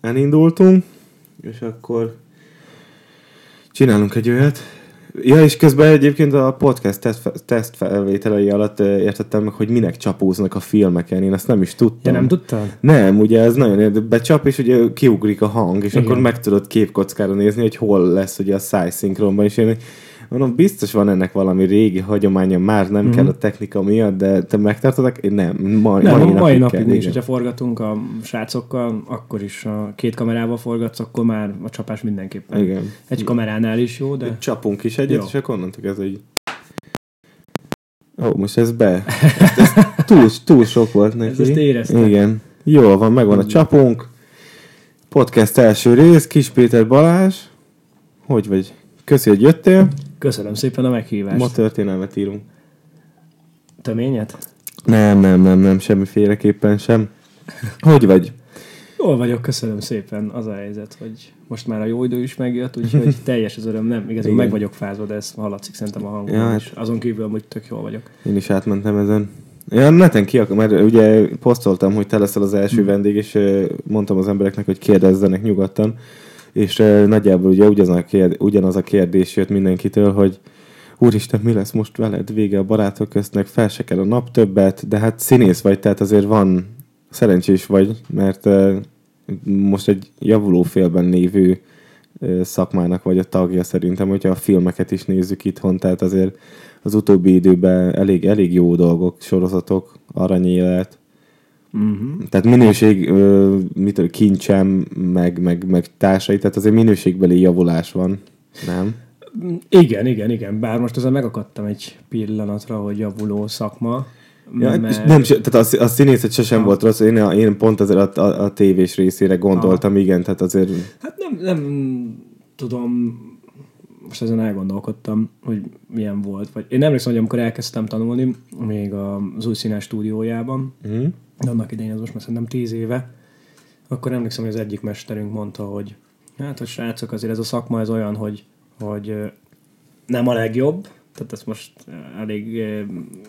elindultunk, és akkor csinálunk egy olyat. Ja, és közben egyébként a podcast teszt, teszt felvételei alatt értettem meg, hogy minek csapóznak a filmeken. Én ezt nem is tudtam. Ja, nem tudtad? Nem, ugye ez nagyon érdekes. Becsap, és ugye kiugrik a hang, és Igen. akkor meg tudod képkockára nézni, hogy hol lesz ugye a szájszinkronban, és én Mondom, biztos van ennek valami régi hagyománya, már nem mm-hmm. kell a technika miatt, de te megtartod? Én nem. Mai, nem, mai, mai napig nincs, hogyha forgatunk a srácokkal, akkor is a két kamerával forgatsz, akkor már a csapás mindenképpen. Igen. Egy kameránál is jó, de... Csapunk is egyet, jó. és akkor onnantól ez egy... Ó, most ez be. Ez, ez túl, túl sok volt neki. Ez ezt éreztem. Igen. Jó van, megvan a csapunk. Podcast első rész, Kis Péter Balázs. Hogy vagy? Köszi, hogy jöttél. Köszönöm szépen a meghívást. Ma történelmet írunk. Töményet? Nem, nem, nem, nem, semmiféleképpen sem. Hogy vagy? Jól vagyok, köszönöm szépen. Az a helyzet, hogy most már a jó idő is megjött, úgyhogy teljes az öröm. Nem, igazából meg vagyok fázva, de ez hallatszik szerintem a hangon ja, hát... Azon kívül, hogy tök jól vagyok. Én is átmentem ezen. Ja, neten ki, mert ugye posztoltam, hogy te leszel az első hmm. vendég, és mondtam az embereknek, hogy kérdezzenek nyugodtan és uh, nagyjából ugye ugyanaz a, kérdés, ugyanaz a kérdés jött mindenkitől, hogy úristen, mi lesz most veled, vége a barátok köztnek, fel se kell a nap többet, de hát színész vagy, tehát azért van, szerencsés vagy, mert uh, most egy javuló félben lévő uh, szakmának vagy a tagja szerintem, hogyha a filmeket is nézzük itthon, tehát azért az utóbbi időben elég, elég jó dolgok, sorozatok, aranyélet, Uh-huh. Tehát minőség, mit kincsem, meg, meg, meg társai, tehát azért minőségbeli javulás van, nem? Igen, igen, igen. Bár most ezen megakadtam egy pillanatra, hogy javuló szakma. Ja, mert... nem, tehát a, a színészet sosem ja. volt rossz, én, én pont azért a, a, a tévés részére gondoltam, ja. igen, tehát azért... Hát nem, nem tudom, most ezen elgondolkodtam, hogy milyen volt. Vagy én emlékszem, hogy amikor elkezdtem tanulni, még az új színes stúdiójában, mm de annak idején, az most már szerintem tíz éve, akkor emlékszem, hogy az egyik mesterünk mondta, hogy hát, hogy srácok, azért ez a szakma ez olyan, hogy, hogy nem a legjobb, tehát ez most elég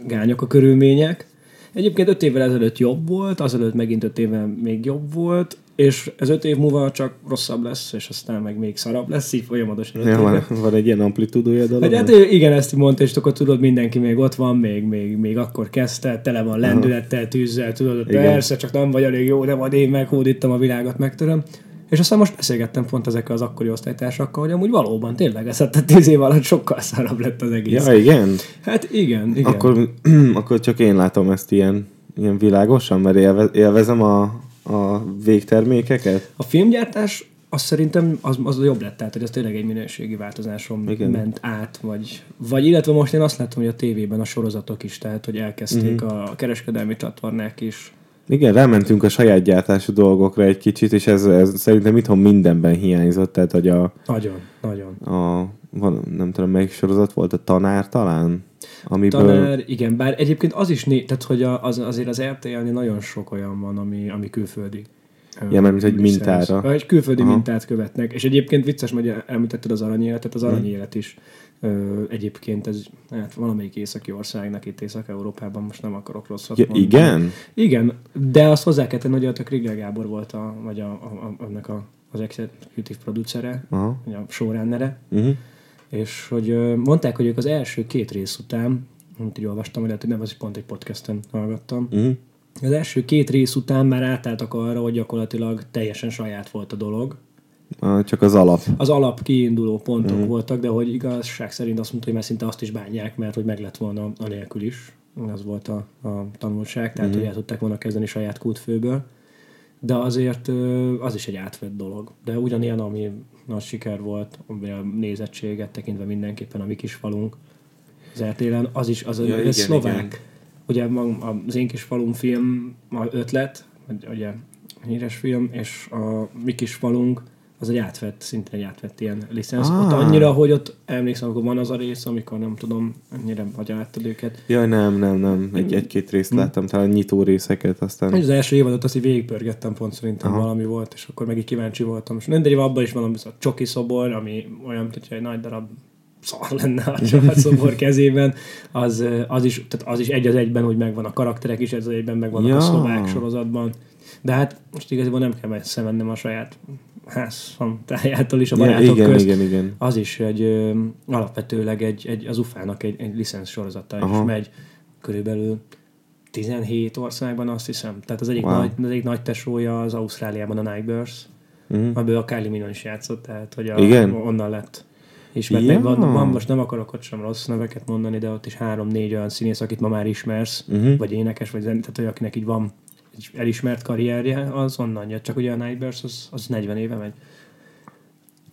gányok a körülmények. Egyébként öt évvel ezelőtt jobb volt, azelőtt megint öt évvel még jobb volt, és ez öt év múlva csak rosszabb lesz, és aztán meg még szarabb lesz, így folyamatosan. Ja, van, van, egy ilyen amplitúdója dolog? Hát, hát igen, ezt mondta, és akkor tudod, mindenki még ott van, még, még, még akkor kezdte, tele van lendülettel, tűzzel, tudod, igen. persze, csak nem vagy elég jó, de majd én meghódítom a világot, megtöröm. És aztán most beszélgettem pont ezekkel az akkori osztálytársakkal, hogy amúgy valóban tényleg ez a tíz év alatt sokkal szarabb lett az egész. Ja, igen? Hát igen, igen. Akkor, akkor csak én látom ezt ilyen, ilyen világosan, mert élvezem a, a végtermékeket? A filmgyártás az szerintem az, az jobb lett, tehát hogy az tényleg egy minőségi változáson Igen. ment át, vagy, vagy illetve most én azt látom, hogy a tévében a sorozatok is, tehát hogy elkezdték uh-huh. a kereskedelmi csatornák is. Igen, rámentünk a saját gyártású dolgokra egy kicsit, és ez, ez szerintem itthon mindenben hiányzott, tehát hogy a... Nagyon, nagyon. A, van, nem tudom, melyik sorozat volt, a tanár talán? Amiből... Tanár, igen, bár egyébként az is, né, tehát hogy az, azért az RTL-nél nagyon sok olyan van, ami, ami külföldi. Ja, mert mint egy mintára. Egy külföldi Aha. mintát követnek. És egyébként vicces, hogy említetted az aranyéletet, az mhm. aranyélet is ö, egyébként ez hát valamelyik északi országnak itt Észak-Európában, most nem akarok rosszat ja, mondani. Igen? Igen, de azt hozzá kell tenni, hogy a Krigler Gábor volt a, vagy a, a, a, annak a, az executive producere, Aha. a showrunnere, uh-huh és hogy mondták, hogy ők az első két rész után, amit így olvastam, hogy lehet, hogy nem, az is pont egy podcasten hallgattam, uh-huh. az első két rész után már átálltak arra, hogy gyakorlatilag teljesen saját volt a dolog. Csak az alap. Az alap kiinduló pontok uh-huh. voltak, de hogy igazság szerint azt mondta, hogy már szinte azt is bánják, mert hogy meg lett volna a nélkül is. Az volt a, a tanulság, tehát uh-huh. hogy el tudták volna kezdeni saját kútfőből de azért az is egy átvett dolog. De ugyanilyen, ami nagy siker volt, a nézettséget tekintve mindenképpen a mi kis falunk az RTL-en, az is, az ja, igen, szlovák. Igen. Ugye az én kis falum film ötlet, ugye híres film, és a mi kis falunk az egy átvett, szintén egy átvett ilyen licensz. Ah. Ott annyira, hogy ott emlékszem, akkor van az a rész, amikor nem tudom, annyira vagy láttad őket. Ja, nem, nem, nem. Egy, egy-két részt hm. láttam, talán nyitó részeket, aztán... Az első évadot azt így végigpörgettem pont szerintem Aha. valami volt, és akkor meg így kíváncsi voltam. És mindegy, abban is valami a csoki szobor, ami olyan, hogyha egy nagy darab szar lenne a szobor kezében, az, az, is, tehát az is egy az egyben, hogy megvan a karakterek is, ez az egyben megvannak ja. a szlovák sorozatban De hát most igazából nem kell messze mennem a saját házam tájától is a barátok igen, közt. igen, igen. Az is egy ö, alapvetőleg egy, egy, az UFA-nak egy, egy licensz sorozata, és Aha. megy körülbelül 17 országban, azt hiszem. Tehát az egyik, Wow. nagy, az egyik nagy tesója az Ausztráliában a Nightbirds, Mhm. amiből a Kylie Minogue is játszott, tehát hogy a, Igen? onnan lett. ismert. Ja. Meg van, van, most nem akarok ott sem rossz neveket mondani, de ott is három-négy olyan színész, akit ma már ismersz, Mhm. vagy énekes, vagy zen, tehát hogy akinek így van elismert karrierje, az onnan jött. Csak ugye a Nightbirds az, az 40 éve megy.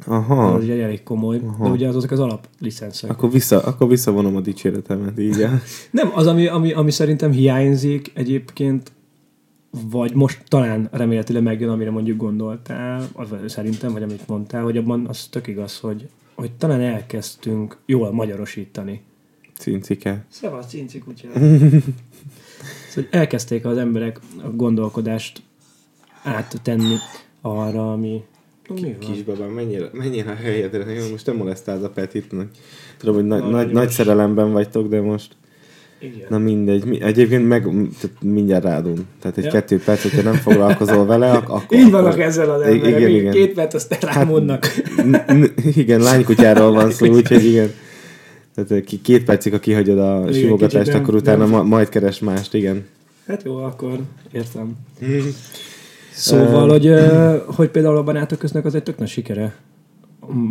Aha. Az ugye elég komoly, Aha. de ugye az azok az alap licenszek. Akkor, vissza, akkor visszavonom a dicséretemet, így. ja. Nem, az, ami, ami, ami szerintem hiányzik egyébként, vagy most talán reméletileg megjön, amire mondjuk gondoltál, az vagy szerintem, vagy amit mondtál, hogy abban az tök igaz, hogy, hogy talán elkezdtünk jól magyarosítani. Cincike. Szevasz, cinci kutya. szóval elkezdték az emberek a gondolkodást áttenni arra, ami... Mi? Kisbabám, mennyire, mennyire a helyedre? Jó, most nem molesztálsz a Petitnek. Tudom, hogy nagy, Nagyon nagy, nagy szerelemben vagytok, de most... Igen. Na mindegy. Mi, egyébként meg tehát mindjárt rádunk. Tehát egy Ja. kettő perc, hogyha nem foglalkozol vele, ak- akkor... Így vannak akkor- ezzel az emberek. igen, Igen. Két perc, azt rámondnak. N- n- igen, lánykutyáról van szó, úgyhogy igen. Tehát eh, két percig, ha kihagyod a Igen, simogatást, kicsit akkor utána nem- ma, majd keres mást, igen. Hát jó, akkor értem. Szóval, hogy, hogy például a barátok köznek az egy tök nagy sikere,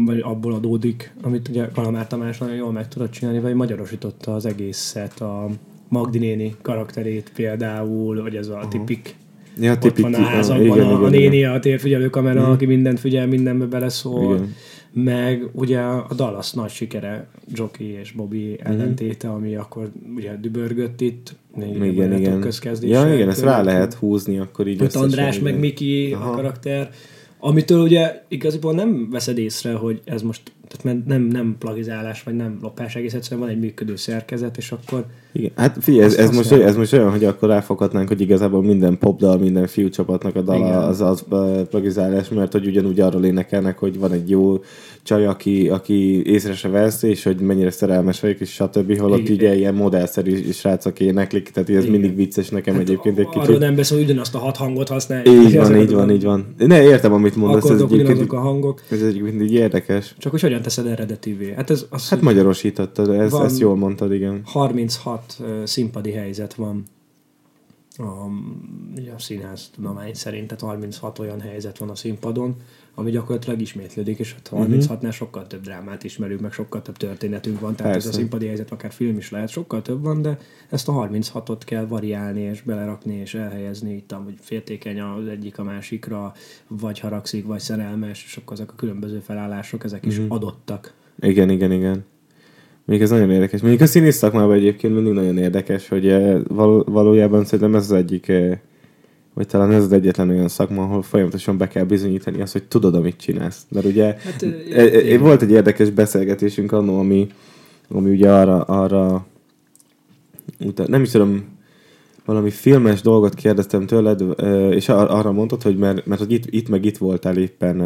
vagy abból adódik, amit ugye Kalamár Tamás nagyon jól meg tudott csinálni, vagy magyarosította az egészet, a Magdi néni karakterét például, vagy ez a tipik Ja, ott tipik, van a házakban igen, a, a igen, néni, igen. a térfigyelő kamera, aki mindent figyel, mindenbe beleszól. Igen. Meg ugye a Dallas nagy sikere, Jockey és Bobby ellentéte, ami akkor ugye dübörgött itt, Igen, igen. közkezdése. Ja, igen, ezt rá lehet húzni, akkor így Ott András, meg. Miki Aha. a karakter, amitől ugye igaziból nem veszed észre, hogy ez most tehát nem, nem plagizálás, vagy nem lopás, egész egyszerűen van egy működő szerkezet, és akkor Igen. Hát figyelj, ez, ez, most, használják. ez most olyan, hogy akkor ráfoghatnánk, hogy igazából minden popdal, minden fiú csapatnak a dala Igen. az, az plagizálás, mert hogy ugyanúgy arról énekelnek, hogy van egy jó csaj, aki, aki észre se vesz, és hogy mennyire szerelmes vagyok, és stb. Holott Igen. ugye ilyen modellszerű srácok éneklik, tehát ez Igen. mindig vicces nekem hát egyébként egy arról kicsit. nem beszél, ugyanazt a hat hangot használják. Így van, így van, így van. Ne, értem, amit mondasz, ez Akkordok ugyanazok a hangok. ez egyébként így érdekes. Csak hogy hogyan teszed eredetivé? Hát ez az, Hát magyarosítottad, ez, ezt jól mondtad, igen. 36 ö, színpadi helyzet van a, a színház tudomány szerint, tehát 36 olyan helyzet van a színpadon, ami gyakorlatilag ismétlődik, és hát 36-nál sokkal több drámát ismerünk, meg sokkal több történetünk van, tehát ez a Persze. színpadi helyzet akár film is lehet, sokkal több van, de ezt a 36-ot kell variálni, és belerakni, és elhelyezni itt, hogy féltékeny az egyik a másikra, vagy haragszik, vagy szerelmes, és akkor ezek a különböző felállások, ezek is adottak. Igen, igen, igen. Még ez nagyon érdekes. Mondjuk a színész szakmában egyébként mindig nagyon érdekes, hogy eh, való, valójában szerintem ez az egyik, eh, vagy talán ez az egyetlen olyan szakma, ahol folyamatosan be kell bizonyítani azt, hogy tudod, amit csinálsz. Mert ugye Hát, e, e, igen. volt egy érdekes beszélgetésünk annó, ami, ami ugye arra, arra utána, nem is tudom, valami filmes dolgot kérdeztem tőled, és ar- arra mondtad, hogy mert, mert hogy itt, itt meg itt voltál éppen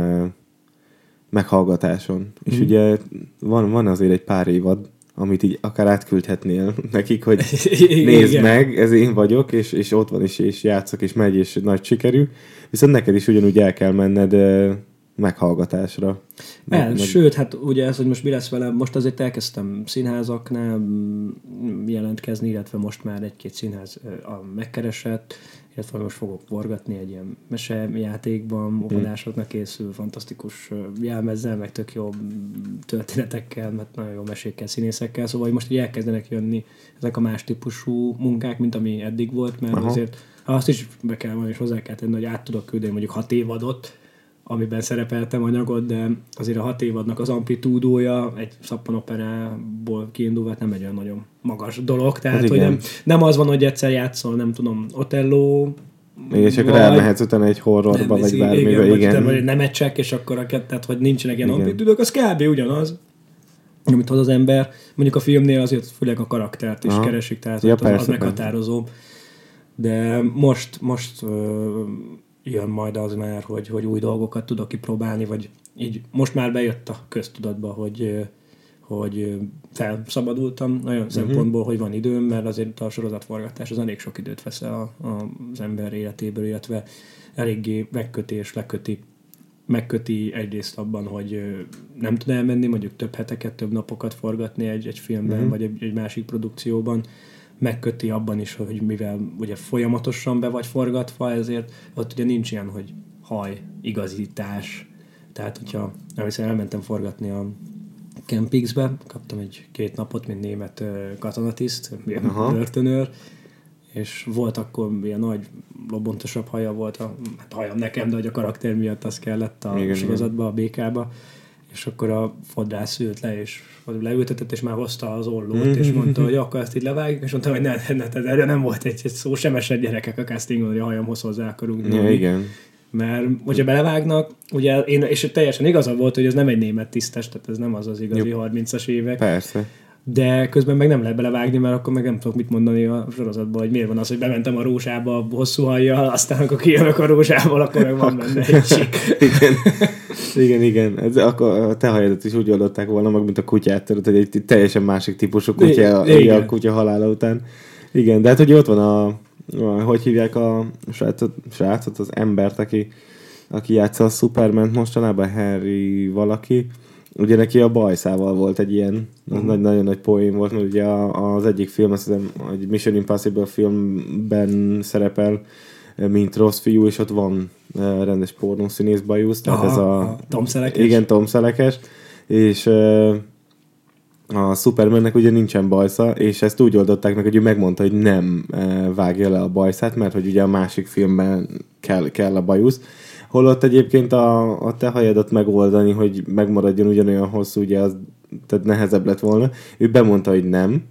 meghallgatáson. És Mhm. ugye van, van azért egy pár évad, amit így akár átküldhetnél nekik, hogy Igen. nézd meg, ez én vagyok, és, és ott van, és, és játszok, és megy, és nagy sikerű. Viszont neked is ugyanúgy el kell menned meghallgatásra. El, Meg- sőt, hát ugye ez, hogy most mi lesz velem, most azért elkezdtem színházaknál mm, jelentkezni, illetve most már egy-két színház a megkeresett, illetve most fogok forgatni egy ilyen mesejátékban, óvodásoknak készül, fantasztikus jelmezzel, meg tök jó történetekkel, mert nagyon jó mesékkel, színészekkel, szóval hogy most így elkezdenek jönni ezek a más típusú munkák, mint ami eddig volt, mert Aha. Azért azt is be kell mondani, és hozzá kell tenni, hogy át tudok küldeni mondjuk hat évadot, amiben szerepeltem anyagot, de azért a hat évadnak az amplitúdója egy szappanoperából kiindulva hát nem egy olyan nagyon magas dolog, tehát Hát hogy nem, nem az van, hogy egyszer játszol, nem tudom, Otello, És akkor vagy- elmehetsz utána egy horrorba, vagy igen, bármibe, igen. Vagy, igen. vagy nem egy csekk, és akkor a kettet, hogy nincsenek ilyen Igen. amplitúdók, az kb. ugyanaz, amit hoz az ember. Mondjuk a filmnél azért főleg a karaktert is Aha. keresik, tehát Ja, ott az, az persze, meghatározó. De most, most jön majd az már, hogy, hogy új dolgokat tudok kipróbálni, vagy így most már bejött a köztudatba, hogy hogy felszabadultam olyan uh-huh. szempontból, hogy van időm, mert azért a sorozatforgatás az elég sok időt vesz el a, a, az ember életéből, illetve eléggé megköti és leköti megköti egyrészt abban, hogy nem tud elmenni, mondjuk több heteket, több napokat forgatni egy, egy filmben, mm-hmm. vagy egy, egy másik produkcióban, megköti abban is, hogy mivel ugye folyamatosan be vagy forgatva, ezért ott ugye nincs ilyen, hogy haj, igazítás. Tehát, hogyha először elmentem forgatni a Campixbe, kaptam egy két napot, mint német katonatiszt, ilyen Aha. börtönőr, és volt akkor ilyen nagy, lobontosabb haja volt, a, hát hajam nekem, de hogy a karakter miatt az kellett a Igen, sorozatba, a békába, és akkor a fodrász ült le, és leültetett, és már hozta az ollót, és mondta, hogy akkor ezt így levágjuk, és mondta, hogy ne, ne, ne, erre nem volt egy, egy szó, sem esett gyerekek a castingon, hogy a hajamhoz hozzá akarunk Ja, igen. Mert hogyha belevágnak, ugye én, és teljesen igaza volt, hogy ez nem egy német tisztes, tehát ez nem az az igazi Jó. 30-as évek, Persze. De közben meg nem lehet belevágni, mert akkor meg nem tudok mit mondani a sorozatban, hogy miért van az, hogy bementem a rózsába hosszú hajjal, aztán akkor kijövök a rózsából, akkor meg van benne egy csik. Igen. igen, igen. Ez, akkor a te hajadat is úgy oldották volna meg, mint a kutyát, tudod, hogy egy teljesen másik típusú kutya, igen. a kutya halála után. Igen, de hát ugye ott van a, a hogy hívják a srácot, srácot az embert, aki, aki játsza a Superman mostanában, Harry valaki. Ugye neki a bajszával volt egy ilyen, az Mhm. nagy, nagyon nagy poén volt, mert ugye az egyik film, azt hiszem, egy Mission Impossible filmben szerepel, mint rossz fiú, és ott van eh, rendes pornószínész bajusz, tehát ez a, Tom Szelekes. igen, Tom Szelekes, és eh, a Supermannek ugye nincsen bajsza, és ezt úgy oldották meg, hogy ő megmondta, hogy nem eh, vágja le a bajszát, mert hogy ugye a másik filmben kell, kell a bajusz. Holott egyébként a, a te hajadat megoldani, hogy megmaradjon ugyanolyan hosszú, ugye az tehát nehezebb lett volna. Ő bemondta, hogy nem,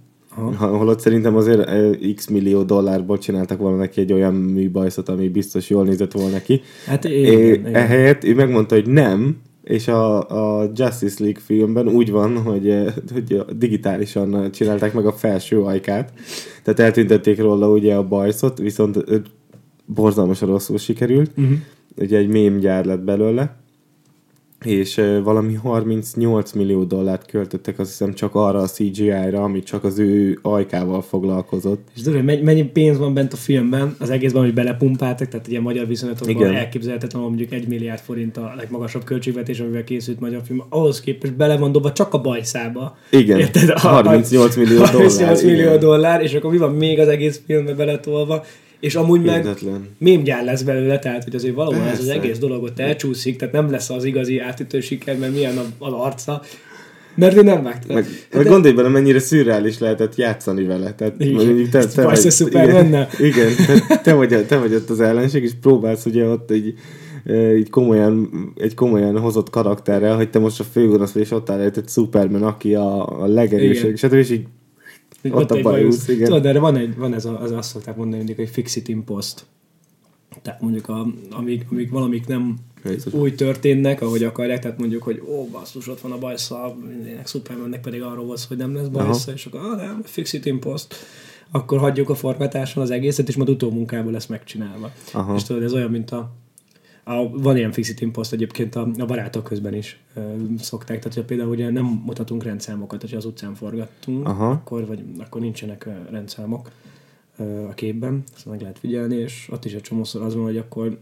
Ha- Holott szerintem azért eh, x millió dollárból csináltak volna neki egy olyan műbajszot, ami biztos jól nézett volna neki. Hát É, igen, igen. ehelyett ő megmondta, hogy nem, és a, a Justice League filmben úgy van, hogy, eh, hogy digitálisan csinálták meg a felső ajkát, tehát eltüntették róla ugye a bajszot, viszont eh, borzalmasan rosszul sikerült, Uh-huh. Ugye egy mém gyár lett belőle, és valami 38 millió dollárt költöttek azt hiszem csak arra a CGI-ra, ami csak az ő ajkával foglalkozott. És hogy mennyi, pénz van bent a filmben, az egészben, hogy belepumpáltak, tehát ugye magyar viszonylatokban elképzelhetetlen, mondjuk egy milliárd forint a legmagasabb költségvetés, amivel készült magyar film, ahhoz képest bele van dobva csak a bajszába. Igen, Érted? A- 38 millió dollár. 38 millió igen. dollár, és akkor mi van még az egész filmbe beletolva, és amúgy meg Hihetetlen. mémgyár lesz belőle, tehát hogy azért valahol ez az egész dolog ott elcsúszik, tehát nem lesz az igazi átütő siker, mert milyen a- az arca, mert ő nem vágta. Meg, Hát meg de- gondolj bele, mennyire szürreális lehetett játszani vele. Tehát Igen. mondjuk te, te a vagy, Supermannel. igen, igen te, te, vagy, te vagy ott az ellenség, és próbálsz ugye ott egy, egy komolyan, egy komolyan hozott karakterrel, hogy te most a főgonosz és ott áll egy Superman, aki a, a legerősebb, stb. és így Hogy Ott a bajusz, igen. Tudod, erre van, egy, van ez a, az azt szokták mondani mindig, hogy fix it in post. Tehát mondjuk, a, amíg, amíg valamik nem Jézus. úgy történnek, ahogy akarják, tehát mondjuk, hogy ó, basszus, ott van a bajsza, mindennek Supermannek pedig arról volt, hogy nem lesz bajsza, és akkor, ah, nem, fix it in post. Akkor hagyjuk a forgatáson az egészet, és majd utómunkában lesz megcsinálva. Aha. És tudod, ez olyan, mint a, a, van ilyen fix it in post egyébként a, a barátok közben is ö, szokták, tehát hogy például ugye nem mutatunk rendszámokat, hogyha az utcán forgattunk, Aha. akkor, vagy, akkor nincsenek rendszámok ö, a képben, ezt meg lehet figyelni, és ott is egy csomószor az van, hogy akkor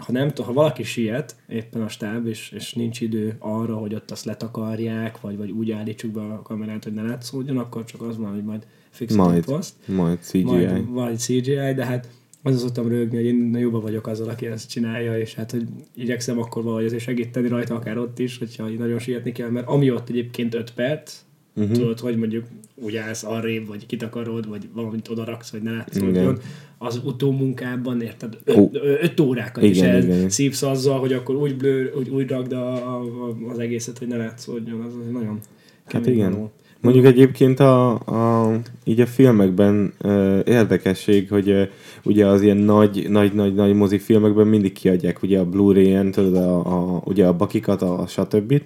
ha nem ha valaki siet, éppen a stáb, és, és nincs idő arra, hogy ott azt letakarják, vagy, vagy úgy állítsuk be a kamerát, hogy ne látszódjon, akkor csak az van, hogy majd fix Majd, post majd CGI. majd vagy CGI, de hát azon szoktam rögni, hogy én jobban vagyok azzal, aki ezt csinálja, és hát, hogy igyekszem akkor valahogy azért segíteni rajta, akár ott is, hogyha nagyon sietni kell, mert ami ott egyébként 5 perc, uh-huh. tudod, hogy mondjuk úgy állsz arrébb, vagy kitakarod, vagy valamit odaraksz, hogy ne látszódjon, az utómunkában, érted, Ó. 5 órákat is Igen, el igen. szívsz azzal, hogy akkor úgy, blő, úgy, úgy rakd a, a, az egészet, hogy ne látszódjon, az azért nagyon Hát igen. való. Mondjuk egyébként a, a, így a filmekben uh, érdekesség, hogy uh, ugye az ilyen nagy, nagy, nagy, nagy mozifilmekben mindig kiadják ugye a Blu-ray-en, tudod, a, a, ugye a bakikat, a, a stb.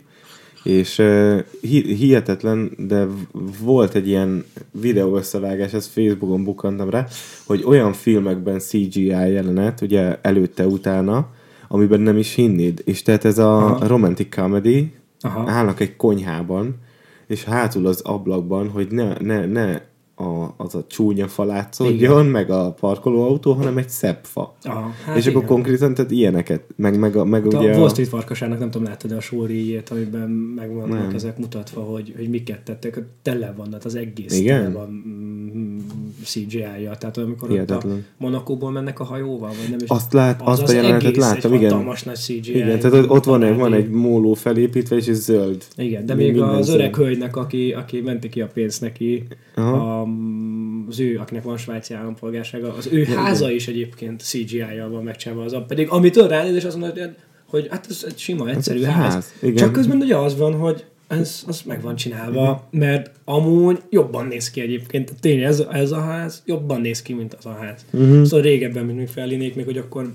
És uh, hi, hihetetlen, de volt egy ilyen videó összevágás, ezt Facebookon bukkantam rá, hogy olyan filmekben CGI jelenet, ugye előtte-utána, amiben nem is hinnéd. És tehát ez a romantic comedy, Aha. állnak egy konyhában, és hátul az ablakban, hogy ne, ne, ne a, az a csúnya fa látszódjon, meg a parkolóautó, hanem egy szebb fa. Aha, hát és igen. akkor konkrétan tehát ilyeneket, meg, meg, a, meg ugye... A Wall Street farkasának nem tudom, láttad a sóriét, amiben meg vannak ezek mutatva, hogy, hogy miket tettek. Tele van, hát az egész igen? tele van CGI-ja. Tehát amikor ott a Monakóból mennek a hajóval, vagy nem is. Azt lát, az azt az a jelenetet láttam, egy igen. nagy CGI. Igen, tehát ott van egy, van egy móló felépítve, és ez zöld. Igen, de még az öreg hölgynek, aki, aki menti ki a pénzt neki, a, az ő, akinek van svájci állampolgársága, az ő ja, háza igen. is egyébként CGI-jal van megcsinálva az pedig amitől ránéz, és azt mondod, hogy hogy hát ez egy sima, egyszerű ez ház. ház. Igen. Csak közben ugye az van, hogy ez, az meg van csinálva, mert amúgy jobban néz ki egyébként. Tényleg ez, ez a ház jobban néz ki, mint az a ház. Uh-huh. Szóval régebben, mint még fellinék, még hogy akkor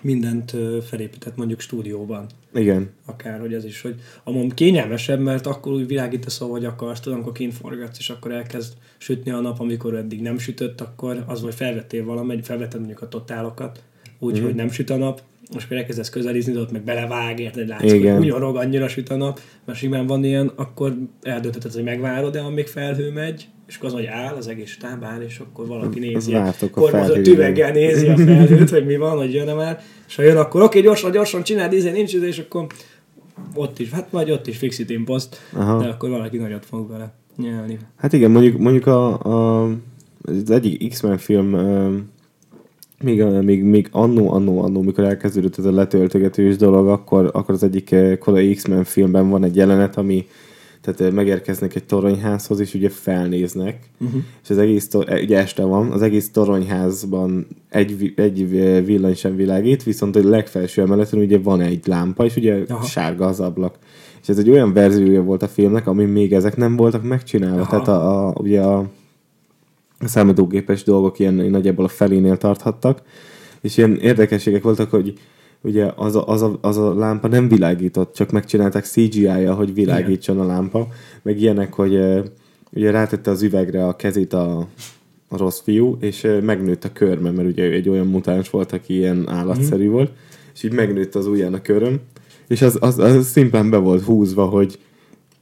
mindent felépített mondjuk stúdióban. Igen. Akár, hogy ez is, hogy amúgy kényelmesebb, mert akkor úgy világítasz, ahogy akarsz, tudom, amikor kint forgatsz, és akkor elkezd sütni a nap, amikor eddig nem sütött, akkor az, hogy felvettél valamelyik, felvetted mondjuk a totálokat, úgy, mm. hogy nem süt a nap, most akkor elkezdesz közelizni, ott meg belevág, érted, látszik, Igen. hogy hunyorog, annyira süt a nap, mert simán van ilyen, akkor eldöntheted, hogy megvárod, de amíg felhő megy, és akkor az, hogy áll, az egész stáb áll, és akkor valaki nézi, kormányzott üveggel nézi a felhőt, hogy mi van, hogy jön-e már, és ha jön, akkor oké, gyorsan, gyorsan csináld, izé, nincs izé, és akkor ott is, hát vagy ott is fix it in post, Aha. de akkor valaki nagyot fog vele nyelni. Hát igen, mondjuk, mondjuk a, a, az egyik X-Men film még, még, még annó, annó, annó, mikor elkezdődött ez a letöltögetős dolog, akkor, akkor az egyik korai X-Men filmben van egy jelenet, ami tehát megérkeznek egy toronyházhoz, és ugye felnéznek, uh-huh. és az egész, e, ugye este van, az egész toronyházban egy, egy villany sem világít, viszont a legfelső emeleten ugye van egy lámpa, és ugye Aha. sárga az ablak. És ez egy olyan verziója volt a filmnek, ami még ezek nem voltak megcsinálva. Aha. Tehát a, a, ugye a számítógépes dolgok ilyen nagyjából a felénél tarthattak, és ilyen érdekességek voltak, hogy ugye az a, az, a, az a lámpa nem világított, csak megcsinálták CGI-ja, hogy világítson a lámpa, meg ilyenek, hogy ugye rátette az üvegre a kezét a, a rossz fiú, és megnőtt a körme, mert ugye egy olyan mutáns volt, aki ilyen állatszerű mm. volt, és így megnőtt az ujján a köröm, és az, az, az szimplán be volt húzva, hogy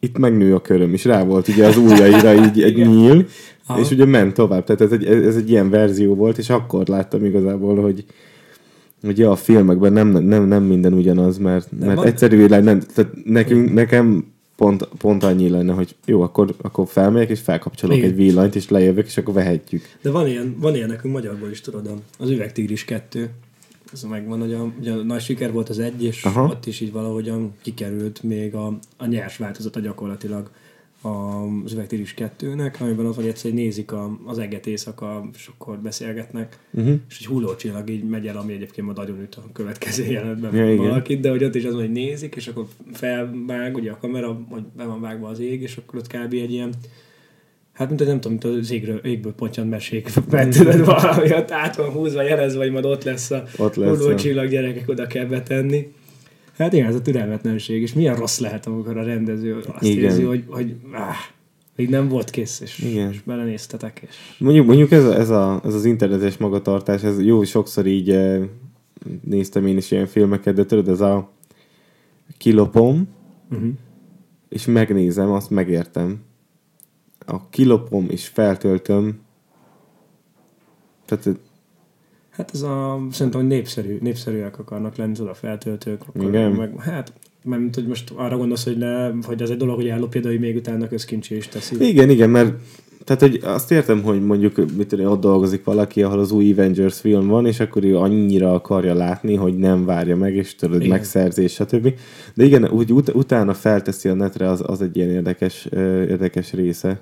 itt megnő a köröm, és rá volt ugye az ujjaira így egy nyíl, Aha. és ugye ment tovább. Tehát ez egy, ez egy ilyen verzió volt, és akkor láttam igazából, hogy, Ugye a filmekben nem, nem, nem minden ugyanaz, mert, mert van... egyszerű nem, tehát nekünk, nekem pont, pont annyi lenne, hogy jó, akkor, akkor felmegyek, és felkapcsolok Igen. egy villanyt, és lejövök, és akkor vehetjük. De van ilyen, van ilyen nekünk magyarból is, tudod, az Üvegtigris 2, ez megvan, hogy a, ugye a nagy siker volt az egy, és Aha. ott is így valahogyan kikerült még a, a nyers változata gyakorlatilag az üvegtíris kettőnek, amiben az, hogy egyszer nézik a, az eget éjszaka, és akkor beszélgetnek, uh-huh. és egy hullócsillag így megy el, ami egyébként majd nagyon üt a következő jelenetben ja, valakit, de hogy ott is az, hogy nézik, és akkor felvág ugye a kamera, hogy be van vágva az ég, és akkor ott kb. egy ilyen Hát, mint hogy nem tudom, mint az égről, égből pontyant mesék, mert tudod, valami ott át van húzva, jelezve, hogy majd ott lesz a ott lesz csillag, gyerekek oda kell betenni. Hát igen, ez a türelmetlenség, és milyen rossz lehet, amikor a rendező azt igen. érzi, hogy, hogy áh, még nem volt kész, és, igen. és belenéztetek. És... Mondjuk, mondjuk ez, a, ez, a, ez az internetes magatartás, ez jó, sokszor így eh, néztem én is ilyen filmeket, de tudod, ez a kilopom, uh-huh. és megnézem, azt megértem. A kilopom és feltöltöm, tehát Hát ez a, szerintem, hogy népszerű, népszerűek akarnak lenni, a feltöltők. Akkor Igen. Meg, hát, mert hogy most arra gondolsz, hogy, ne, hogy az egy dolog, hogy ellopja, de hogy még utána közkincsé is teszi. Igen, igen, mert tehát, hogy azt értem, hogy mondjuk mit tudom, ott dolgozik valaki, ahol az új Avengers film van, és akkor ő annyira akarja látni, hogy nem várja meg, és tudod, igen. megszerzés, stb. De igen, úgy ut- utána felteszi a netre, az, az egy ilyen érdekes, érdekes része.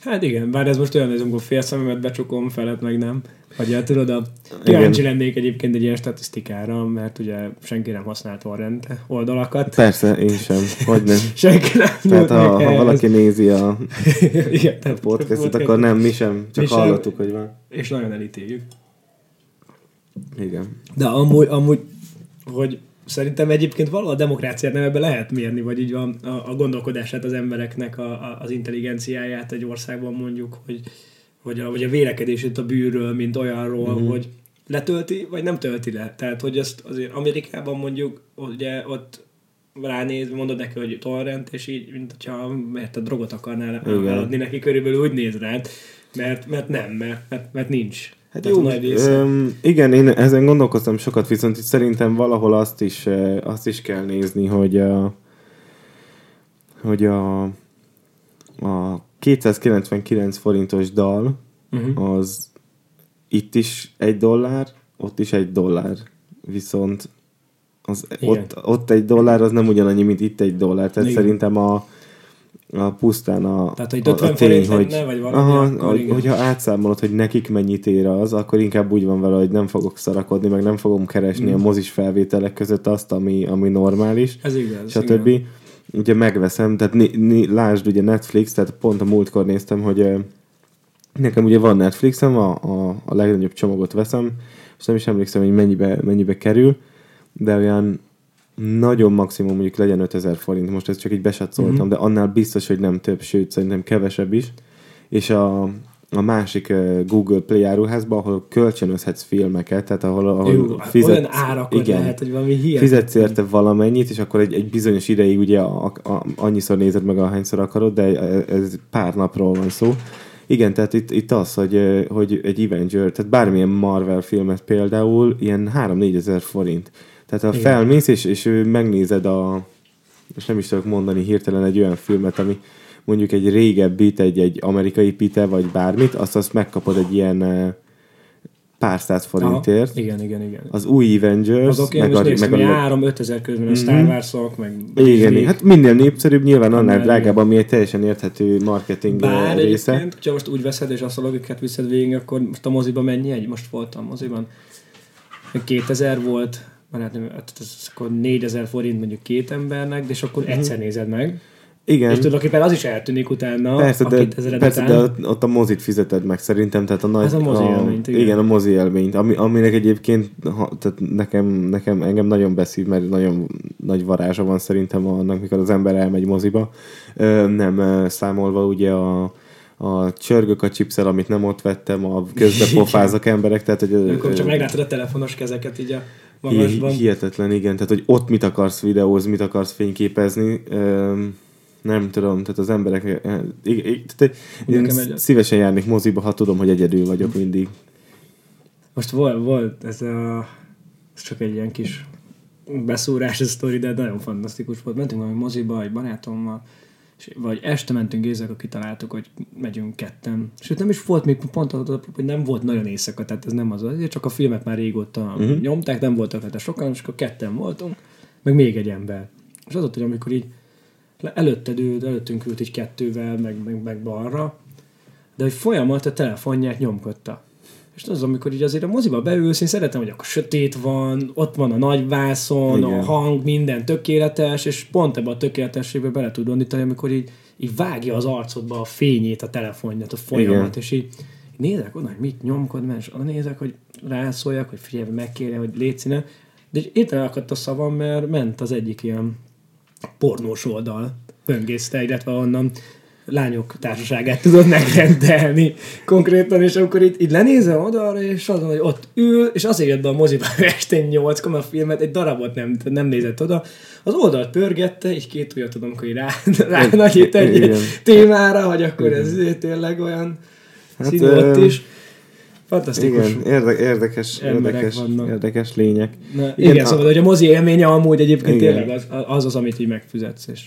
Hát igen, bár ez most olyan, hogy amikor fél szememet becsukom, felet meg nem. Vagy hát tudod, a kíváncsi lennék egyébként egy ilyen statisztikára, mert ugye senki nem használt Warrant oldalakat. Persze, én sem. Hogy nem. senki nem. Tehát ha, ha valaki nézi a, Igen, a podcastot, akkor nem, mi sem, csak mi hallottuk, sem, hogy van. És nagyon elítéljük. Igen. De amúgy, amúgy hogy Szerintem egyébként valahol a demokráciát nem ebbe lehet mérni, vagy így a, a, a gondolkodását az embereknek, a, a, az intelligenciáját egy országban mondjuk, hogy, hogy a, vagy a vélekedését a bűrről, mint olyanról, mm-hmm. hogy letölti, vagy nem tölti le. Tehát, hogy ezt azért Amerikában mondjuk, ugye ott ránéz, mondod neki, hogy torrent, és így, mint hogyha mert a drogot akarnál eladni neki, körülbelül úgy néz rád, mert, mert nem, mert, mert, mert nincs. Hát Tehát jó, nagy része. öm, igen, én ezen gondolkoztam sokat, viszont itt szerintem valahol azt is, azt is kell nézni, hogy a, hogy a, a 299 forintos dal Uh-huh. az itt is egy dollár, ott is egy dollár. Viszont az Igen. ott, ott egy dollár az nem ugyanannyi, mint itt egy dollár. Tehát Igen. szerintem a, a pusztán a, Tehát, hogy a, 50 a tény, hogy lenne, vagy valami, aha, akkor igen. hogyha átszámolod, hogy nekik mennyit ér az, akkor inkább úgy van vele, hogy nem fogok szarakodni, meg nem fogom keresni Mm. a mozis felvételek között azt, ami, ami normális Ez igaz. stb. igen. Ugye megveszem, tehát né, né, lásd ugye Netflix, tehát pont a múltkor néztem, hogy nekem ugye van Netflixem, a, a, a legnagyobb csomagot veszem, és nem is emlékszem, hogy mennyibe, mennyibe kerül, de olyan nagyon maximum mondjuk legyen 5000 forint, most ezt csak így besatszoltam, Mhm. uh-huh. de annál biztos, hogy nem több, sőt szerintem kevesebb is. És a, a másik Google Play áruházban, ahol kölcsönözhetsz filmeket, tehát ahol, ahol Jó, fizetsz, olyan árakot lehet, hogy valami hihetetlen. fizetsz érte valamennyit, és akkor egy, egy bizonyos ideig ugye a, a, annyiszor nézed meg, ahányszor akarod, de ez pár napról van szó. Igen, tehát itt, itt az, hogy, hogy egy Avenger, tehát bármilyen Marvel filmet például ilyen 3-4 ezer forint. Tehát ha Igen. felmész, és, és megnézed a, és nem is tudok mondani hirtelen egy olyan filmet, ami mondjuk egy régebbit, egy, egy amerikai pite, vagy bármit, azt azt megkapod egy ilyen pár száz forintért. Aha, igen, igen, igen. Az új Avengers, Azok én most néztem, hogy 3-5 ezer közben a Star Wars-ok, meg igen, Disney. hát minél népszerűbb, nyilván annál Annál drágább, ami egy teljesen érthető marketing Bár része. ha most úgy veszed, és azt a logikát viszed végig, akkor most a moziban mennyi egy? Most voltam a moziban. 2000 volt, már hát nem, hát ez akkor 4000 forint mondjuk két embernek, de és akkor Mhm. egyszer nézed meg. Igen, És tulajdonképpen az is eltűnik utána, persze, a de, 2000 persze után. de ott, a mozit fizeted meg szerintem, tehát a nagy... Ez a mozi a, élményt, igen. igen. a mozi élményt, ami, aminek egyébként ha, tehát nekem, nekem, engem nagyon beszív, mert nagyon nagy varázsa van szerintem annak, mikor az ember elmegy moziba. Ö, nem számolva ugye a a csörgök a chipszel, amit nem ott vettem, a közbe pofázok emberek, tehát hogy... ö, Amikor csak meglátod a telefonos kezeket így a magasban. hihetetlen, igen. Tehát, hogy ott mit akarsz videózni, mit akarsz fényképezni, öm, nem tudom, tehát az emberek... eh, tehát én Nekem egy- szívesen járnék moziba, ha tudom, hogy egyedül vagyok mindig. Most volt, volt ez a... Ez csak egy ilyen kis beszúrás a sztori, de nagyon fantasztikus volt. Mentünk valami moziba egy barátommal, és, vagy este mentünk akkor kitaláltuk, hogy megyünk ketten. Sőt, nem is volt még pont az, hogy nem volt nagyon éjszaka, tehát ez nem az, azért csak a filmet már régóta uh-huh. nyomták, nem voltak rajta sokan, és akkor ketten voltunk, meg még egy ember. És az ott, hogy amikor így előtted ült, előttünk ült így kettővel, meg, meg, meg balra, de hogy folyamat a telefonját nyomkodta. És az, amikor így azért a moziba beülsz, én szeretem, hogy akkor sötét van, ott van a nagy vászon, Igen. a hang, minden tökéletes, és pont ebbe a tökéletességbe bele tud onnítani, amikor így, így vágja az arcodba a fényét, a telefonját, a folyamat, Igen. és így nézek oda, hogy mit nyomkod, és oda nézek, hogy rászóljak, hogy figyelj, megkérje, hogy légy színe. De így értelem akadt a szavam, mert ment az egyik ilyen pornós oldal, böngészte, illetve onnan lányok társaságát tudod megrendelni konkrétan, és akkor itt, így lenézem oda, és azon, hogy ott ül, és azért jött be a moziba este 8 a filmet, egy darabot nem, nem nézett oda, az oldalt pörgette, így két ujjat tudom, hogy rá, rá nagyít egy témára, hogy akkor ez tényleg olyan Hát, színű ott is. Fantasztikus. Igen, érde, érdekes, érdekes, vannak. érdekes lények. Na, igen, Igen, igen a- szóval, hogy a mozi élménye amúgy egyébként Igen. tényleg az, az az, amit így megfizetsz, és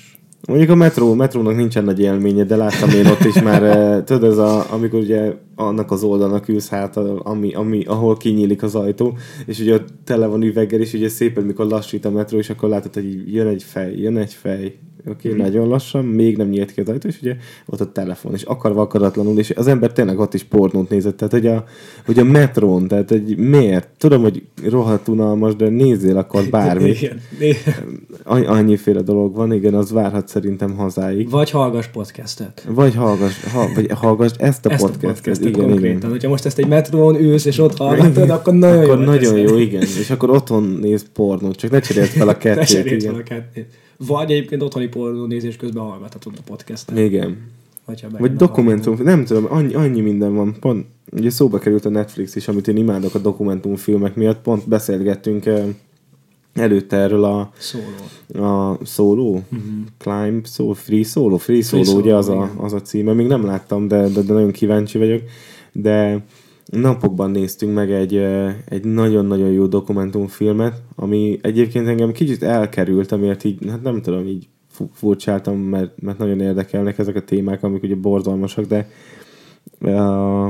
Mondjuk a metró, metrónak nincsen nagy élménye, de láttam én ott is már, eh, tudod, ez a, amikor ugye annak az oldalnak ülsz hát, ami, ami, ahol kinyílik az ajtó, és ugye ott tele van üveggel, és ugye szépen, mikor lassít a metró, és akkor látod, hogy jön egy fej, jön egy fej, oké, okay, nagyon lassan, még nem nyílt ki az ajtó, és ugye ott a telefon, és akarva akaratlanul, és az ember tényleg ott is pornót nézett, tehát hogy a, hogy a metrón, tehát hogy miért? Tudom, hogy rohadt unalmas, de nézzél akkor bármit. Igen. Igen. Annyi- Annyiféle dolog van, igen, az várhat szerintem hazáig. Vagy hallgass podcastet. Vagy hallgass, ha, vagy hallgass ezt a Ezt podcastet. a podcastet igen, konkrétan. igen. Hogyha most ezt egy metrón ülsz, és ott hallgatod, akkor nagyon akkor jó. nagyon jó, igen. És akkor otthon néz pornót, csak ne cseréld fel a Ne kettőt. cseréld fel a kettőt. Vagy egyébként otthoni pornó nézés közben hallgathatod a podcastet. igen. Hogyha Vagy dokumentum, nem tudom, annyi, annyi minden van. Pont, ugye szóba került a Netflix is, amit én imádok a dokumentumfilmek miatt. Pont beszélgettünk eh, előtte erről a Szóló. a solo, uh-huh. climb, so, free solo, free solo, Solo, ugye az a, az a címe. Még nem láttam, de, de, de nagyon kíváncsi vagyok. De napokban néztünk meg egy, egy nagyon-nagyon jó dokumentumfilmet, ami egyébként engem kicsit elkerült, amiért így, hát nem tudom, így fu- furcsáltam, mert, mert nagyon érdekelnek ezek a témák, amik ugye borzalmasak, de uh,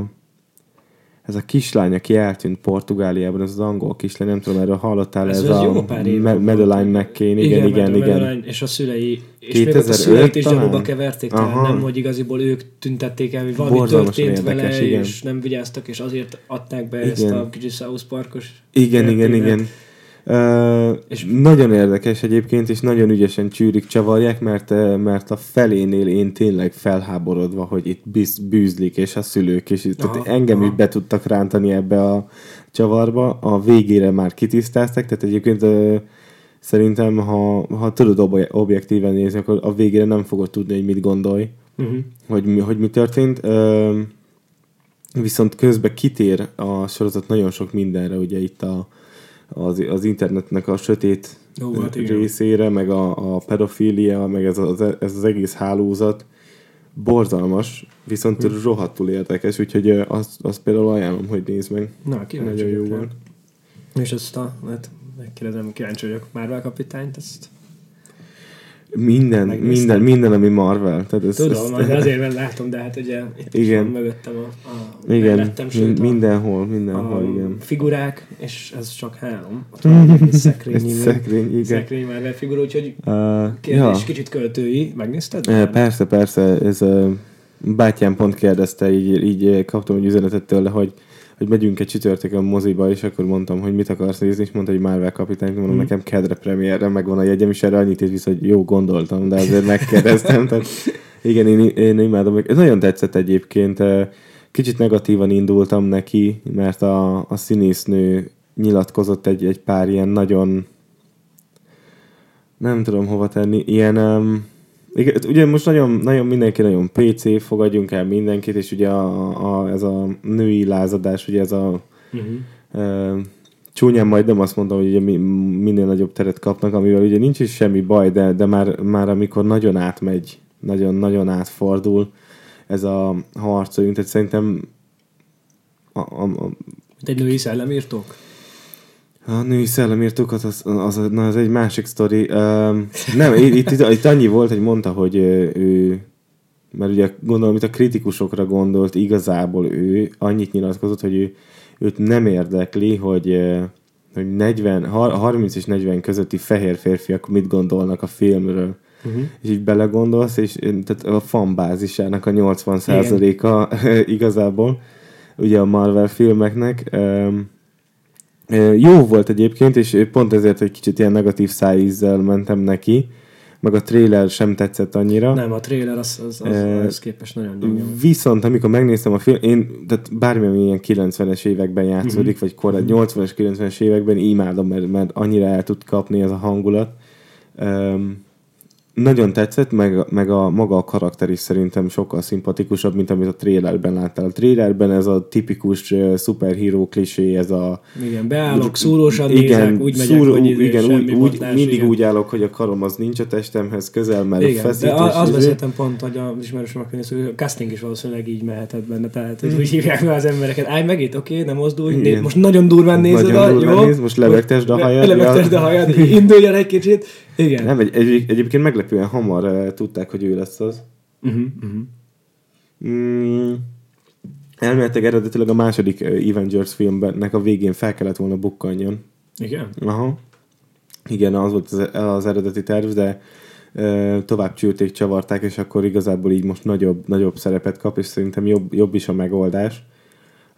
ez a kislány, aki eltűnt Portugáliában, ez az angol kislány, nem tudom, erről hallottál, Ez ez, az a volt. Madeline McCain, igen, igen, igen. Madeline És a szülei, és még ott a 2005 szüleit is gyanúba keverték, tehát nem, hogy igaziból ők tüntették el, hogy valami Borzalmasan történt érdekes, vele, igen. és nem vigyáztak, és azért adták be Igen. ezt a kicsi South Parkos Igen, igen, történet. igen. Uh, és nagyon érdekes egyébként, és nagyon ügyesen csűrik, csavarják, mert, mert a felénél én tényleg felháborodva, hogy itt bűz, bűzlik, és a szülők, és itt, tehát Aha, engem aha. is be tudtak rántani ebbe a csavarba. A végére már kitisztáztak, tehát egyébként uh, szerintem, ha, ha tudod ob- objektíven nézni, akkor a végére nem fogod tudni, hogy mit gondolj, Uh-huh. hogy mi, hogy mi történt. Ö, viszont közben kitér a sorozat nagyon sok mindenre, ugye itt a, az, az internetnek a sötét Ó, hát igen. részére, meg a, a pedofília, meg ez az, ez az egész hálózat borzalmas, viszont Hm. rohadtul érdekes, úgyhogy azt, azt például ajánlom, hogy nézd meg. Na, kíváncsi Nagyon jó volt. És ezt a, hát megkérdezem, kíváncsi vagyok, Marvel kapitányt, ezt Minden, minden, minden, ami Marvel. Tehát ez, tudom, ez, de azért mert látom, de hát ugye itt is Igen. van mögöttem a, a igen, mellettem, sőt, a- mindenhol, mindenhol, a igen. figurák, és ez csak három. Ott van egy szekrény, Egy szekrény, igen. szekrény Marvel figura, úgyhogy Uh, kérdés kicsit költői. Megnézted? Eh, Persze, persze, ez a bátyám pont kérdezte, így, így kaptam egy üzenetet tőle, hogy, hogy megyünk egy csütörtökön moziba, és akkor mondtam, hogy mit akarsz nézni, és mondta, hogy Marvel kapitányt, mondom, Mhm. nekem kedre premierre megvan a jegyem, és erre annyit írt vissza, hogy jó, gondoltam, de azért megkérdeztem. Tehát, igen, én, én imádom. Ez nagyon tetszett egyébként. Kicsit negatívan indultam neki, mert a, a színésznő nyilatkozott egy, egy pár ilyen nagyon nem tudom hova tenni, ilyen um, igen, ugye most nagyon, nagyon mindenki nagyon PC, fogadjunk el mindenkit, és ugye a, a, ez a női lázadás, ugye ez a Uh-huh. uh, csúnyán majd nem azt mondom, hogy ugye mi, minél nagyobb teret kapnak, amivel ugye nincs is semmi baj, de, de már, már amikor nagyon átmegy, nagyon-nagyon átfordul ez a harcoljunk, tehát szerintem a, a, a, Egy női szellemírtók? A női szellemírtókat, az, az, na, az egy másik sztori. Um, nem, itt, itt, itt, annyi volt, hogy mondta, hogy ő, mert ugye gondolom, itt a kritikusokra gondolt, igazából ő annyit nyilatkozott, hogy ő, őt nem érdekli, hogy, hogy 40, har- 30 és 40 közötti fehér férfiak mit gondolnak a filmről. Uh-huh. És így belegondolsz, és tehát a fanbázisának a 80%-a igazából, ugye a Marvel filmeknek. Um, Jó volt egyébként, és pont ezért egy kicsit ilyen negatív szájízzel mentem neki, meg a trailer sem tetszett annyira. Nem, a trailer az, az, az, Eh, az képest nagyon gyenge. Viszont amikor megnéztem a film, én, tehát bármilyen ilyen 90-es években játszódik, Mhm. vagy korai 80-es, 90-es években imádom, mert, mert annyira el tud kapni ez a hangulat. Um, nagyon tetszett, meg, meg a maga a karakter is szerintem sokkal szimpatikusabb, mint amit a trailerben láttál. A trailerben ez a tipikus uh, szuperhíró klisé, ez a Igen, beállok, szúrósan nézek, úgy megyek, szúró- hogy izé igen, úgy, úgy, botlás, mindig igen. úgy állok, hogy a karom az nincs a testemhez közel, mert Igen, feszít. de a- azt izé. beszéltem pont, hogy az ismerősöm hogy a casting is valószínűleg így mehetett benne, tehát hogy úgy hívják meg az embereket, állj meg itt, oké, nem mozdulj, né- Igen. most nagyon durván nézed, Nagyon a, durván jó? nézd, most lebegtesd a hajad, Lebegtesd ja. a hajad, induljon egy kicsit. Igen. Nem, egy, egy, egyébként meglepően hamar uh, tudták, hogy ő lesz az. Uh-huh, uh-huh. Mm, elméletileg eredetileg a második uh, Avengers filmnek a végén fel kellett volna bukkanjon. Igen? Aha. Igen, az volt az, az eredeti terv, de uh, tovább csülték, csavarták, és akkor igazából így most nagyobb, nagyobb szerepet kap, és szerintem jobb, jobb is a megoldás.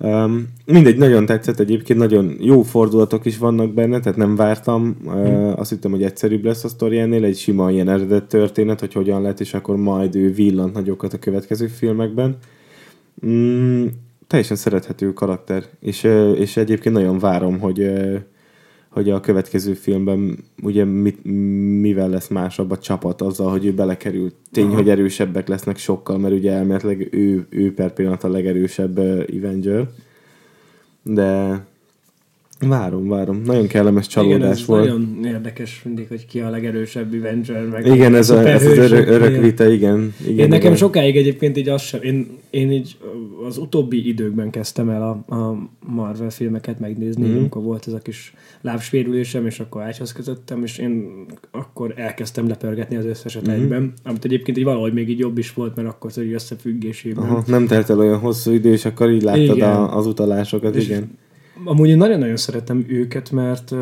Um, mindegy, nagyon tetszett egyébként, nagyon jó fordulatok is vannak benne, tehát nem vártam. Uh, azt hittem, hogy egyszerűbb lesz a sztori ennél, egy sima ilyen eredet történet, hogy hogyan lett, és akkor majd ő villant nagyokat a következő filmekben. Mm, teljesen szerethető karakter, és, ö, és egyébként nagyon várom, hogy, ö, hogy a következő filmben ugye mit, mivel lesz másabb a csapat azzal, hogy ő belekerült. Tény, Aha. hogy erősebbek lesznek sokkal, mert ugye elméletileg ő, ő per pillanat a legerősebb Avenger. De Várom, várom. Nagyon kellemes csalódás Igen, ez volt. nagyon érdekes mindig, hogy ki a legerősebb Avenger. Meg Igen, ez, a, ez az örök, örök vita, igen. igen Én nekem igen. sokáig egyébként így az sem, én, én így az utóbbi időkben kezdtem el a, a Marvel filmeket megnézni, Mhm. mm. amikor volt ez a kis lábsérülésem, és akkor ágyhoz kötöttem, és én akkor elkezdtem lepörgetni az összeset Mhm. mm. egyben, amit egyébként így valahogy még így jobb is volt, mert akkor az összefüggésében. Aha, nem telt el olyan hosszú idő, és akkor így láttad Igen. a, az utalásokat, És igen. Amúgy én nagyon-nagyon szeretem őket, mert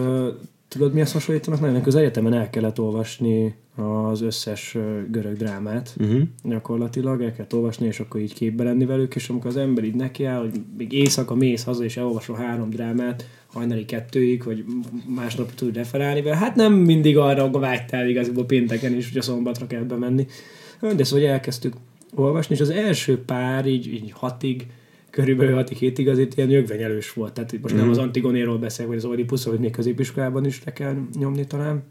tudod, mihez hasonlítanak? Nagyon az egyetemen el kellett olvasni az összes görög drámát. Uh-huh. gyakorlatilag, el kellett olvasni, és akkor így képbe lenni velük, és amikor az ember így nekiáll, hogy még éjszaka mész haza, és elolvasol három drámát, hajnali kettőig, vagy másnap tud referálni vele, hát nem mindig arra vágytál igazából pénteken is, hogy a szombatra kell bemenni. De szóval elkezdtük olvasni, és az első pár, így, így hatig, körülbelül hatig hétig azért ilyen nyögvenyelős volt. Tehát most Mhm. nem az Antigonéról beszélek, vagy az Oedipusról, hogy még középiskolában is le kell nyomni talán.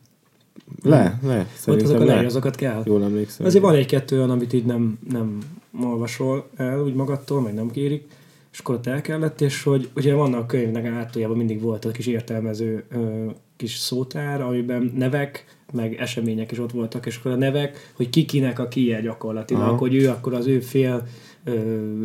Le, le, Ott azok a le. azokat kell. Jól emlékszem. Azért van egy-kettő olyan, amit így nem, nem olvasol el úgy magadtól, meg nem kérik, és akkor ott el kellett, és hogy ugye vannak a könyvnek általában mindig volt a kis értelmező ö, kis szótár, amiben nevek, meg események is ott voltak, és akkor a nevek, hogy ki kinek a kije gyakorlatilag, Aha. hogy ő akkor az ő fél ö,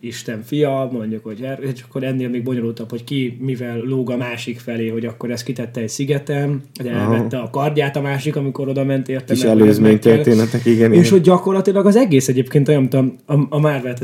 Isten fia, mondjuk, hogy er, és akkor ennél még bonyolultabb, hogy ki mivel lóg a másik felé, hogy akkor ezt kitette egy szigetem, Aha. elvette a kardját a másik, amikor oda ment érte. Ez meg kell. előzménytörténetek, igen. És igen. hogy gyakorlatilag az egész egyébként olyan, mint a, a,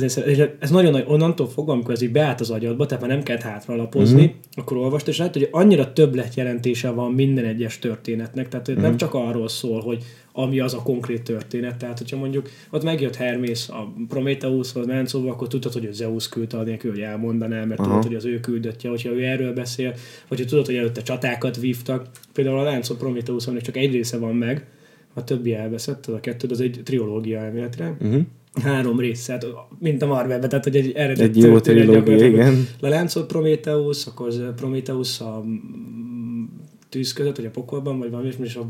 szeret- és ez nagyon nagy, onnantól fogva, amikor ez így beállt az agyadba, tehát már nem kellett hátralapozni, Mhm. uh-huh. akkor olvast, és látod, hogy annyira többlet jelentése van minden egyes történetnek, tehát Mhm. nem csak arról szól, hogy ami az a konkrét történet, tehát hogyha mondjuk ott megjött Hermész a Prometheushoz, Mencóba, akkor tudod, hogy ő Zeus küldte anélkül, hogy elmondaná, mert Aha. tudod, hogy az ő küldöttje, hogyha ő erről beszél, vagy hogy tudod, hogy előtte csatákat vívtak. Például a Láncot Prometheusnak csak egy része van meg, a többi elveszett, az a kettő, az egy trilógia elméletre. Uh-huh. Három rész, hát mint a Marvelben, tehát hogy egy eredet Egy jó trilógia, igen. Leláncolt Prometheus, akkor az Prometheus a tűz között, vagy a pokolban, vagy valami, és a a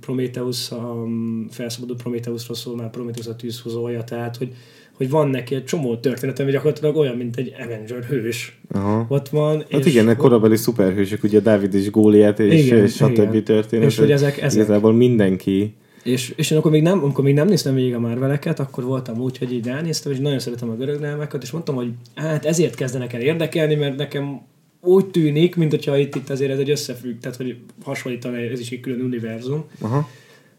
Prometheus, a mm, felszabadult Prometheusról szól már Prometheus a tűzhozója, tehát hogy, hogy van neki egy csomó történet, ami gyakorlatilag olyan, mint egy Avenger hős. Aha. Ott van. Hát igen, a korabeli szuperhősök, ugye Dávid és Góliát, és, Igen, és stb. igen. történet. És hogy ezek- ezek. Igazából mindenki. És, és én akkor még, nem, amikor még nem néztem végig a Marveleket, akkor voltam úgy, hogy így elnéztem, és nagyon szeretem a görög drámákat, és mondtam, hogy hát ezért kezdenek el érdekelni, mert nekem úgy tűnik, mint hogyha itt, itt azért ez egy összefügg, tehát hogy hasonlítana, ez is egy külön univerzum. Aha.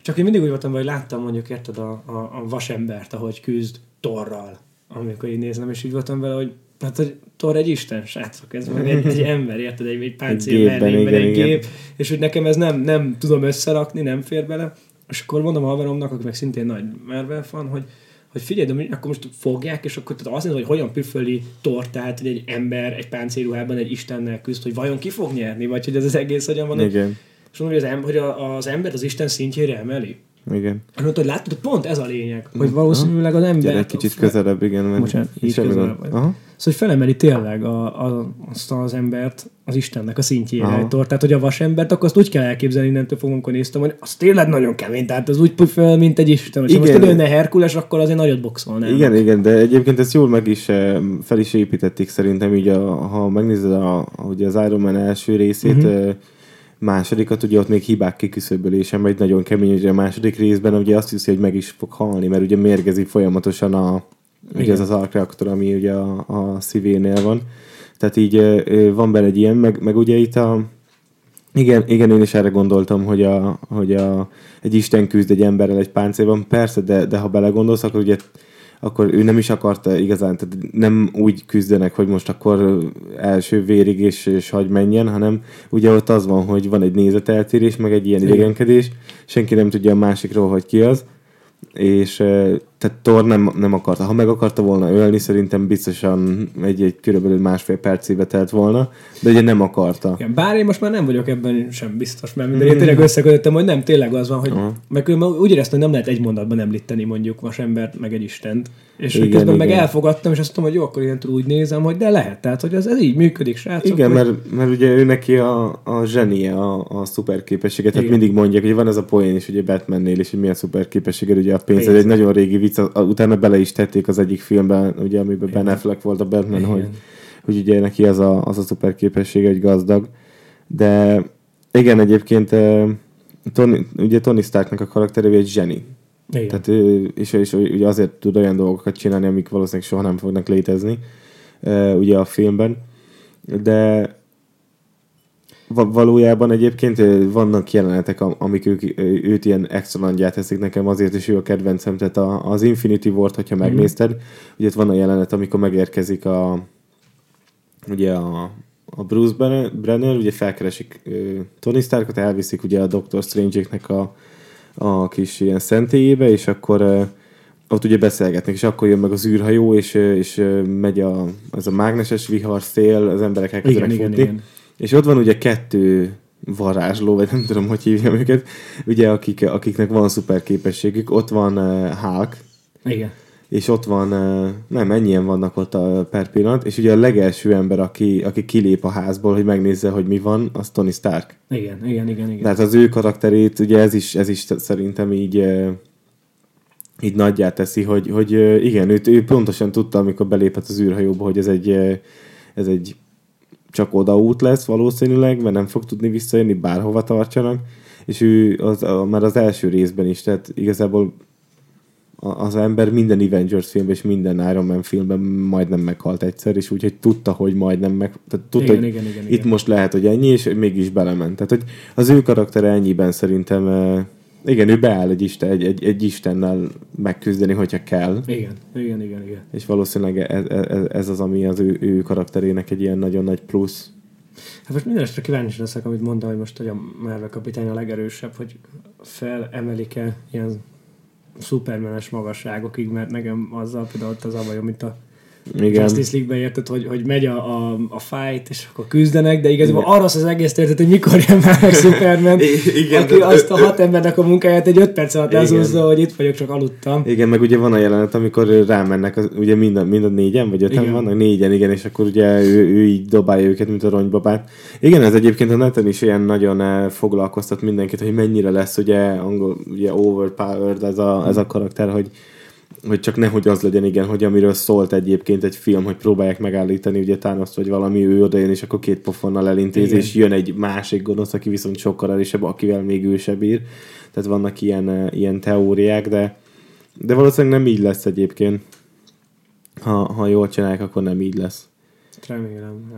Csak én mindig úgy voltam, hogy láttam mondjuk, érted, a, a, a vasembert, ahogy küzd Torral, amikor így nézem, és így voltam vele, hogy hát, hogy Thor egy isten, srácok, ez meg egy, egy ember, érted, egy, egy páncél mellényben, egy igen. gép, és hogy nekem ez nem, nem tudom összerakni, nem fér bele, és akkor mondom a haveromnak, aki meg szintén nagy Marvel fan, hogy, hogy figyelj, de akkor most fogják, és akkor tehát azt nézem, hogy hogyan püföli Thor, tehát hogy egy ember egy páncélruhában egy istennel küzd, hogy vajon ki fog nyerni, vagy hogy ez az egész hogyan van. Igen. És mondom, hogy az, em- hogy a, az ember az Isten szintjére emeli. Igen. És mondta, hogy látod, pont ez a lényeg, hogy valószínűleg az ember... Gyere egy kicsit közelebb, igen. Mert Bocsánat, így közelebb vagy. Aha. Szóval, hogy felemeli tényleg a, a, azt az embert az Istennek a szintjére. Aha. Tehát, hogy a vasembert, akkor azt úgy kell elképzelni, innentől fogom, amikor néztem, hogy az tényleg nagyon kemény, tehát az úgy föl, mint egy Isten. Ha most előne Herkules, akkor azért nagyot boxolnál. Igen, igen, de egyébként ezt jól meg is, eh, fel is építették szerintem, így a, ha megnézed a, ugye az Iron Man első részét, uh-huh. Másodikat, ugye ott még hibák kiküszöbölése megy nagyon kemény, ugye a második részben ugye azt hiszi, hogy meg is fog halni, mert ugye mérgezi folyamatosan a, ugye ez az alkreaktor, ami ugye a, a szívénél van. Tehát így van benne egy ilyen, meg, meg ugye itt a, igen, igen, én is erre gondoltam, hogy, a, hogy a, egy Isten küzd egy emberrel egy páncélban. Persze, de, de ha belegondolsz, akkor ugye akkor ő nem is akarta igazán, tehát nem úgy küzdenek, hogy most akkor első vérig és, és hagy menjen, hanem ugye ott az van, hogy van egy nézeteltérés, meg egy ilyen idegenkedés, senki nem tudja a másikról, hogy ki az, és eh, tehát Thor nem, nem akarta. Ha meg akarta volna ölni, szerintem biztosan egy, egy körülbelül másfél percébe telt volna, de ugye nem akarta. Igen, bár én most már nem vagyok ebben sem biztos, mert minden én tényleg összekötöttem, hogy nem tényleg az van, hogy meg különben úgy éreztem, hogy nem lehet egy mondatban említeni mondjuk vasembert, meg egy Istent. És Igen, igen, közben meg igen. elfogadtam, és azt mondtam, hogy jó, akkor én úgy nézem, hogy de lehet. Tehát, hogy ez, ez így működik, srácok. Igen, hogy... mert, mert ugye ő neki a, a zsenie, a, a szuper képessége. Tehát Igen. mindig mondják, hogy van ez a poén is ugye Batmannél is, hogy mi a ugye a pénz. Pénz. egy nagyon régi vicc, a- utána bele is tették az egyik filmben, ugye, amiben Ben Igen. Affleck volt a Batman, Igen. hogy hogy ugye neki az a, az a szuper képessége, hogy gazdag. De igen, egyébként Tony, ugye Tony Starknak a karaktere egy zseni. Igen. Tehát és, és ugye azért tud olyan dolgokat csinálni, amik valószínűleg soha nem fognak létezni ugye a filmben. De valójában egyébként vannak jelenetek, amik ők, őt ilyen extra teszik nekem, azért is ő a kedvencem. Tehát az Infinity War-t, hogyha mhm. megnézted, mm. ugye itt van a jelenet, amikor megérkezik a ugye a, a Bruce Brenner, ugye felkeresik Tony Starkot, elviszik ugye a Doctor Strange-eknek a, a kis ilyen szentélyébe, és akkor ott ugye beszélgetnek, és akkor jön meg az űrhajó, és, és megy a, az a mágneses vihar szél, az emberek elkezdenek igen, futni. Igen, igen. És ott van ugye kettő varázsló, vagy nem tudom, hogy hívjam őket, ugye akik, akiknek van szuper képességük. Ott van uh, Hulk. Igen. És ott van, uh, nem, ennyien vannak ott a per pillanat, és ugye a legelső ember, aki, aki kilép a házból, hogy megnézze, hogy mi van, az Tony Stark. Igen, igen, igen. igen. Tehát az ő karakterét, ugye ez is, ez is szerintem így uh, így nagyját teszi, hogy, hogy igen, ő, ő pontosan tudta, amikor belépett az űrhajóba, hogy ez egy, ez egy csak odaút lesz valószínűleg, mert nem fog tudni visszajönni, bárhova tartsanak, és ő az, a, már az első részben is, tehát igazából az ember minden Avengers filmben és minden Iron Man filmben majdnem meghalt egyszer, és úgyhogy tudta, hogy majdnem meg... Tehát tudta, igen, hogy igen, igen, itt igen. most lehet, hogy ennyi, és mégis belement. Tehát, hogy az ő karaktere ennyiben szerintem igen, ő beáll egy, isten, egy, egy, egy istennel megküzdeni, hogyha kell. Igen, igen, igen, igen. És valószínűleg ez, ez, ez az, ami az ő, ő karakterének egy ilyen nagyon nagy plusz. Hát most minden esetre kíváncsi leszek, amit mondta, hogy most hogy a Marvel kapitány a legerősebb, hogy felemelik-e ilyen szupermenes magasságokig, mert nekem azzal például ott az a bajom, mint a igen. Justice League-ben érted, hogy, hogy megy a, a, a fight, és akkor küzdenek, de igazából arra az, az egész történet, hogy mikor jön már meg Superman, igen, aki de, azt a hat embernek a munkáját egy öt perc alatt lezúzza, hogy itt vagyok, csak aludtam. Igen, meg ugye van a jelenet, amikor rámennek, az, ugye mind a, mind a négyen, vagy öten igen. vannak, négyen, igen, és akkor ugye ő, ő így dobálja őket, mint a ronybabát. Igen, ez egyébként a neten is ilyen nagyon eh, foglalkoztat mindenkit, hogy mennyire lesz ugye angol, ugye overpowered ez a, ez a karakter, hogy hogy csak nehogy az legyen, igen, hogy amiről szólt egyébként egy film, hogy próbálják megállítani ugye Thanos vagy valami, ő odajön, és akkor két pofonnal elintéz, igen. és jön egy másik gonosz, aki viszont sokkal erősebb, akivel még ő se bír. Tehát vannak ilyen, ilyen teóriák, de, de valószínűleg nem így lesz egyébként. Ha, ha jól csinálják, akkor nem így lesz. Remélem.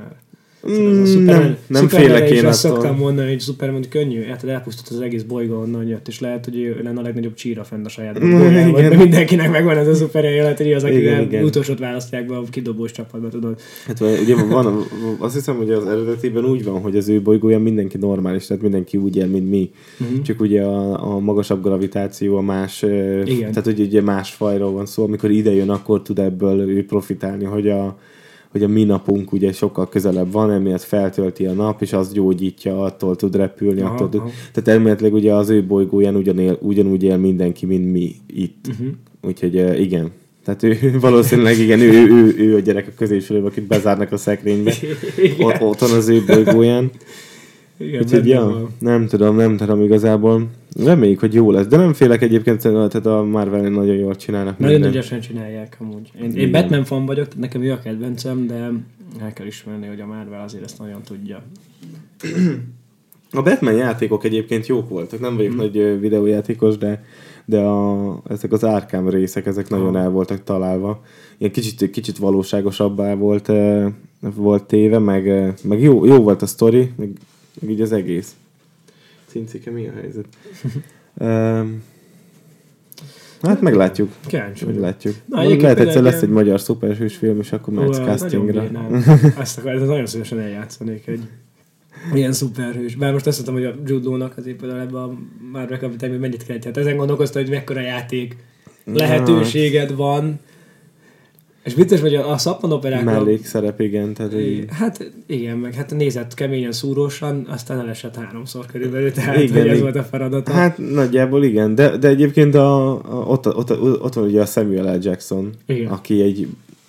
Mm, szuper, nem, nem félek én azt szoktam mondani, hogy Superman könnyű, hát elpusztult az egész bolygó onnan jött, és lehet, hogy ő lenne a legnagyobb csíra fenn a saját mm, bolygójában, de mindenkinek megvan ez a szuper élet, hogy az, akivel utolsót választják be a kidobós csapatba, tudod. Hát ugye van, azt hiszem, hogy az eredetében úgy van, hogy az ő bolygója mindenki normális, tehát mindenki úgy él, mint mi. Mm-hmm. Csak ugye a, a magasabb gravitáció, a más, Igen. tehát ugye, ugye más fajról van szó, amikor ide jön, akkor tud ebből ő profitálni, hogy a hogy a mi napunk ugye sokkal közelebb van, emiatt feltölti a nap, és az gyógyítja, attól tud repülni, aha, attól tud. Aha. Tehát elméletileg ugye az ő bolygóján ugyanél, ugyanúgy él mindenki, mint mi itt. Uh-huh. Úgyhogy igen. Tehát ő valószínűleg igen, ő, ő, ő, ő a gyerek a középsőlőben, akit bezárnak a szekrénybe. Ott, ott van az ő bolygóján. Igen, Úgyhogy, ja, nem tudom, nem tudom igazából. Reméljük, hogy jó lesz. De nem félek egyébként, tehát a Marvel nagyon jól csinálnak. Nagyon minden. ügyesen csinálják amúgy. Én, én Batman fan vagyok, nekem ő a kedvencem, de el kell ismerni, hogy a Marvel azért ezt nagyon tudja. A Batman játékok egyébként jók voltak. Nem vagyok hmm. nagy videójátékos, de de a, ezek az árkám részek, ezek nagyon el voltak találva. Ilyen kicsit, kicsit valóságosabbá volt, volt téve, meg, meg jó, jó volt a sztori, meg így az egész. Cincike, mi a helyzet? um, hát meglátjuk. Kíváncsi Meglátjuk. Na, lehet egyszer lesz egy magyar szuperhős film, és akkor mehetsz castingra. Ezt akkor ez nagyon szívesen eljátszanék egy ilyen szuperhős. Bár most azt mondtam, hogy a Jude Law-nak azért például ebben a Marvel kapitányban mennyit kell. Tehát ezen gondolkoztam, hogy mekkora játék lehetőséged van és vicces, hogy a, a szappanoperákban... Mellékszerep, igen. Tehát így... Hát igen, meg hát nézett keményen, szúrósan, aztán elesett háromszor körülbelül, tehát igen, hogy ez volt a feladata. Hát nagyjából igen, de, de egyébként a, a, ott, ott, ott, van ugye a Samuel L. Jackson, igen. aki egy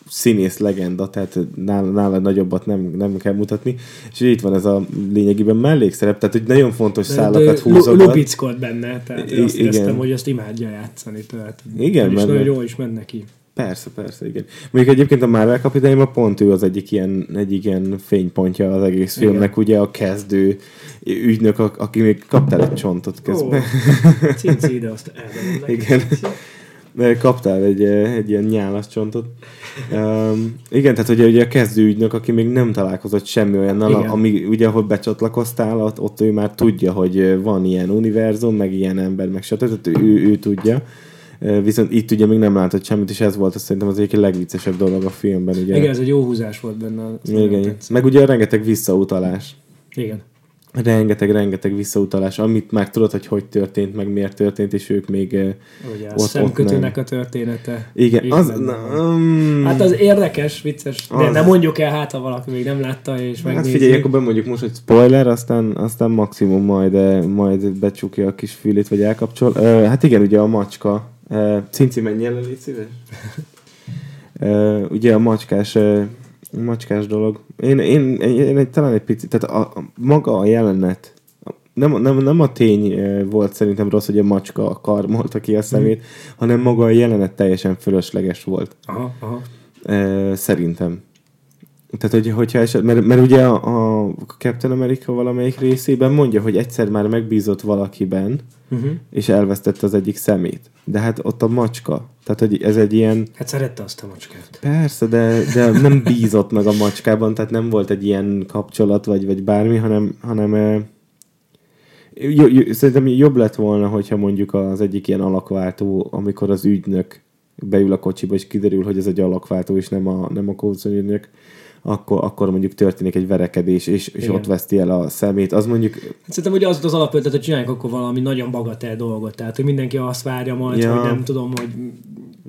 színész legenda, tehát nála, nála nagyobbat nem, nem kell mutatni, és itt van ez a lényegében mellékszerep, tehát hogy nagyon fontos de, szálakat húzogat. Lubickod benne, tehát I- azt igen. éreztem, hogy azt imádja játszani, tehát igen, és nagyon jól is ment neki. Persze, persze, igen. Mondjuk egyébként a Marvel kapitányban pont ő az egyik ilyen, egyik ilyen fénypontja az egész Igen. filmnek, ugye a kezdő ügynök, a- aki még kaptál egy csontot közben. Ó, cinci ide, azt. Igen. Kaptál egy, eh, egy ilyen nyálas csontot. Um, igen, tehát ugye, ugye a kezdő ügynök, aki még nem találkozott semmi olyannal, Igen. ami ugye, ahogy becsatlakoztál, ott, ott ő már tudja, hogy eh, van ilyen univerzum, meg ilyen ember, meg stb. Tehát ő, ő tudja. Viszont itt ugye még nem látott semmit, és ez volt azt szerintem az egyik legviccesebb dolog a filmben. Ugye. Igen, ez egy jó húzás volt benne. Igen. Meg ugye rengeteg visszautalás. Igen. Rengeteg, rengeteg visszautalás, amit már tudod, hogy hogy történt, meg miért történt, és ők még... Ugye a Ott- ott szemkötőnek a története. Igen, az... Na, um, Hát az érdekes, vicces, de Az. nem mondjuk el, hát ha valaki még nem látta, és Hát megnézi. figyelj, akkor bemondjuk most, hogy spoiler, aztán, aztán maximum majd, majd becsukja a kis fülét, vagy elkapcsol. Hát igen, ugye a macska. Cinci, menj el, légy szíves. Ugye a macskás, macskás dolog. Én, én, én, én egy, talán egy picit, tehát a, a, maga a jelenet, nem, nem, nem a tény volt szerintem rossz, hogy a macska karmolta ki a szemét, hanem maga a jelenet teljesen fölösleges volt. Aha, aha. Szerintem. Tehát, hogy, hogyha eset, mert, mert ugye a, a Captain America valamelyik részében mondja, hogy egyszer már megbízott valakiben, Uh-huh. és elvesztette az egyik szemét. De hát ott a macska. Tehát, hogy ez egy ilyen... Hát szerette azt a macskát. Persze, de, de nem bízott meg a macskában, tehát nem volt egy ilyen kapcsolat, vagy, vagy bármi, hanem, hanem jó, jó, szerintem jobb lett volna, hogyha mondjuk az egyik ilyen alakváltó, amikor az ügynök beül a kocsiba, és kiderül, hogy ez egy alakváltó, és nem a, nem a kódszonyűnök, akkor, akkor mondjuk történik egy verekedés, és, és Igen. ott veszti el a szemét. Az mondjuk, Szerintem ugye az az alapötlet, hogy csináljunk akkor valami nagyon bagatel dolgot. Tehát, hogy mindenki azt várja majd, Ja. hogy nem tudom, hogy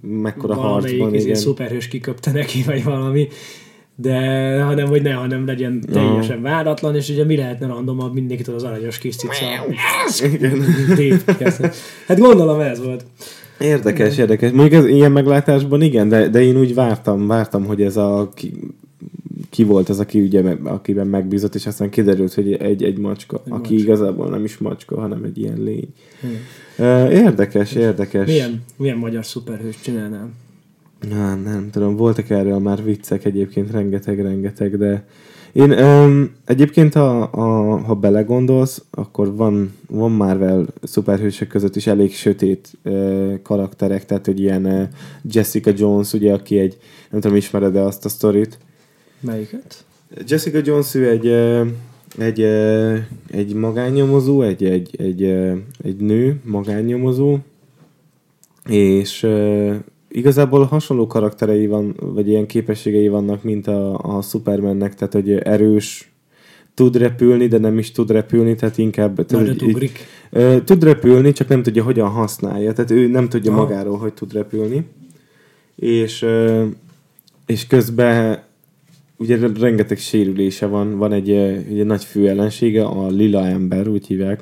mekkora harcban, izé, igen. szuperhős kiköpte neki, vagy valami. De hanem, hogy ne, hanem legyen teljesen váratlan, és ugye mi lehetne randomabb, mindenkitől az aranyos kis cica. Hát gondolom ez volt. Érdekes, érdekes. Mondjuk ez ilyen meglátásban igen, de, de én úgy vártam, vártam, hogy ez a ki, volt az, aki ugye, akiben megbízott, és aztán kiderült, hogy egy, egy macska, Egy aki macska. igazából nem is macska, hanem egy ilyen lény. Uh, érdekes, érdekes. Milyen, milyen magyar szuperhős csinálnám? Na, nem tudom, voltak erről már viccek egyébként rengeteg-rengeteg, de én öm, egyébként, ha, a, ha belegondolsz, akkor van, van Marvel szuperhősök között is elég sötét ö, karakterek, tehát hogy ilyen ö, Jessica Jones, ugye, aki egy, nem tudom, ismered-e azt a sztorit? Melyiket? Jessica Jones, ő egy, egy, egy magánnyomozó, egy, egy, egy, egy nő magánnyomozó, és igazából hasonló karakterei van, vagy ilyen képességei vannak, mint a, a Supermannek, tehát hogy erős, tud repülni, de nem is tud repülni, tehát inkább... így- ugrik. Ö, tud repülni, csak nem tudja, hogyan használja. Tehát ő nem tudja Aha. magáról, hogy tud repülni. És, ö, és közben ugye rengeteg sérülése van. Van egy, ö, ugye nagy fő ellensége, a lila ember, úgy hívják.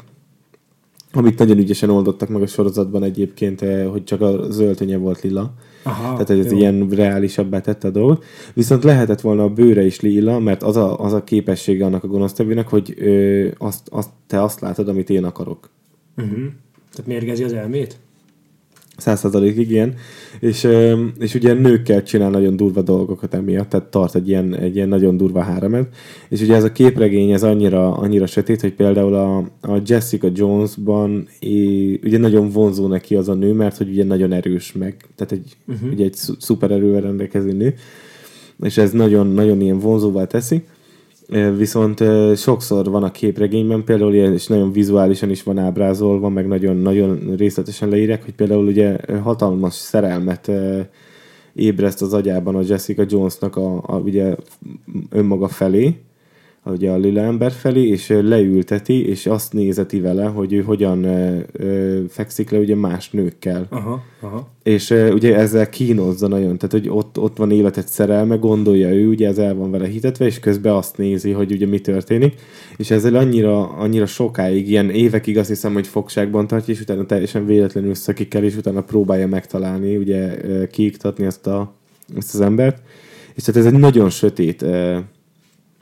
Amit nagyon ügyesen oldottak meg a sorozatban egyébként, ö, hogy csak a zöldönye volt lila. Aha, Tehát, ez jó. ilyen reálisabbá tette a dolgot. Viszont lehetett volna a bőre is lila, mert az a, az a képessége annak a gonosztevőnek, hogy ö, azt, azt, te azt látod, amit én akarok. Uh-huh. Tehát mérgezi az elmét? Százszázalékig ilyen. És, és ugye nőkkel csinál nagyon durva dolgokat emiatt, tehát tart egy ilyen, egy ilyen nagyon durva háremet. És ugye ez a képregény, ez annyira, annyira sötét, hogy például a, a Jessica Jonesban é, ugye nagyon vonzó neki az a nő, mert hogy ugye nagyon erős meg, tehát egy, uh-huh. ugye egy szu- szupererővel rendelkező nő, és ez nagyon, nagyon ilyen vonzóvá teszi. Viszont sokszor van a képregényben, például ilyen, és nagyon vizuálisan is van ábrázolva, meg nagyon, nagyon részletesen leírják, hogy például ugye hatalmas szerelmet ébreszt az agyában a Jessica Jonesnak a, a ugye önmaga felé, ugye a lila ember felé, és ö, leülteti, és azt nézeti vele, hogy ő hogyan ö, ö, fekszik le ugye más nőkkel. Aha, aha. És uh, ugye ezzel kínozza nagyon, tehát hogy ott, ott van életet szerelme, gondolja ő, ugye ez el van vele hitetve, és közben azt nézi, hogy ugye mi történik, és ezzel annyira, annyira sokáig, ilyen évekig azt hiszem, hogy fogságban tartja, és utána teljesen véletlenül szakik el, és utána próbálja megtalálni, ugye kiiktatni ezt, a, ezt az embert. És tehát ez egy nagyon sötét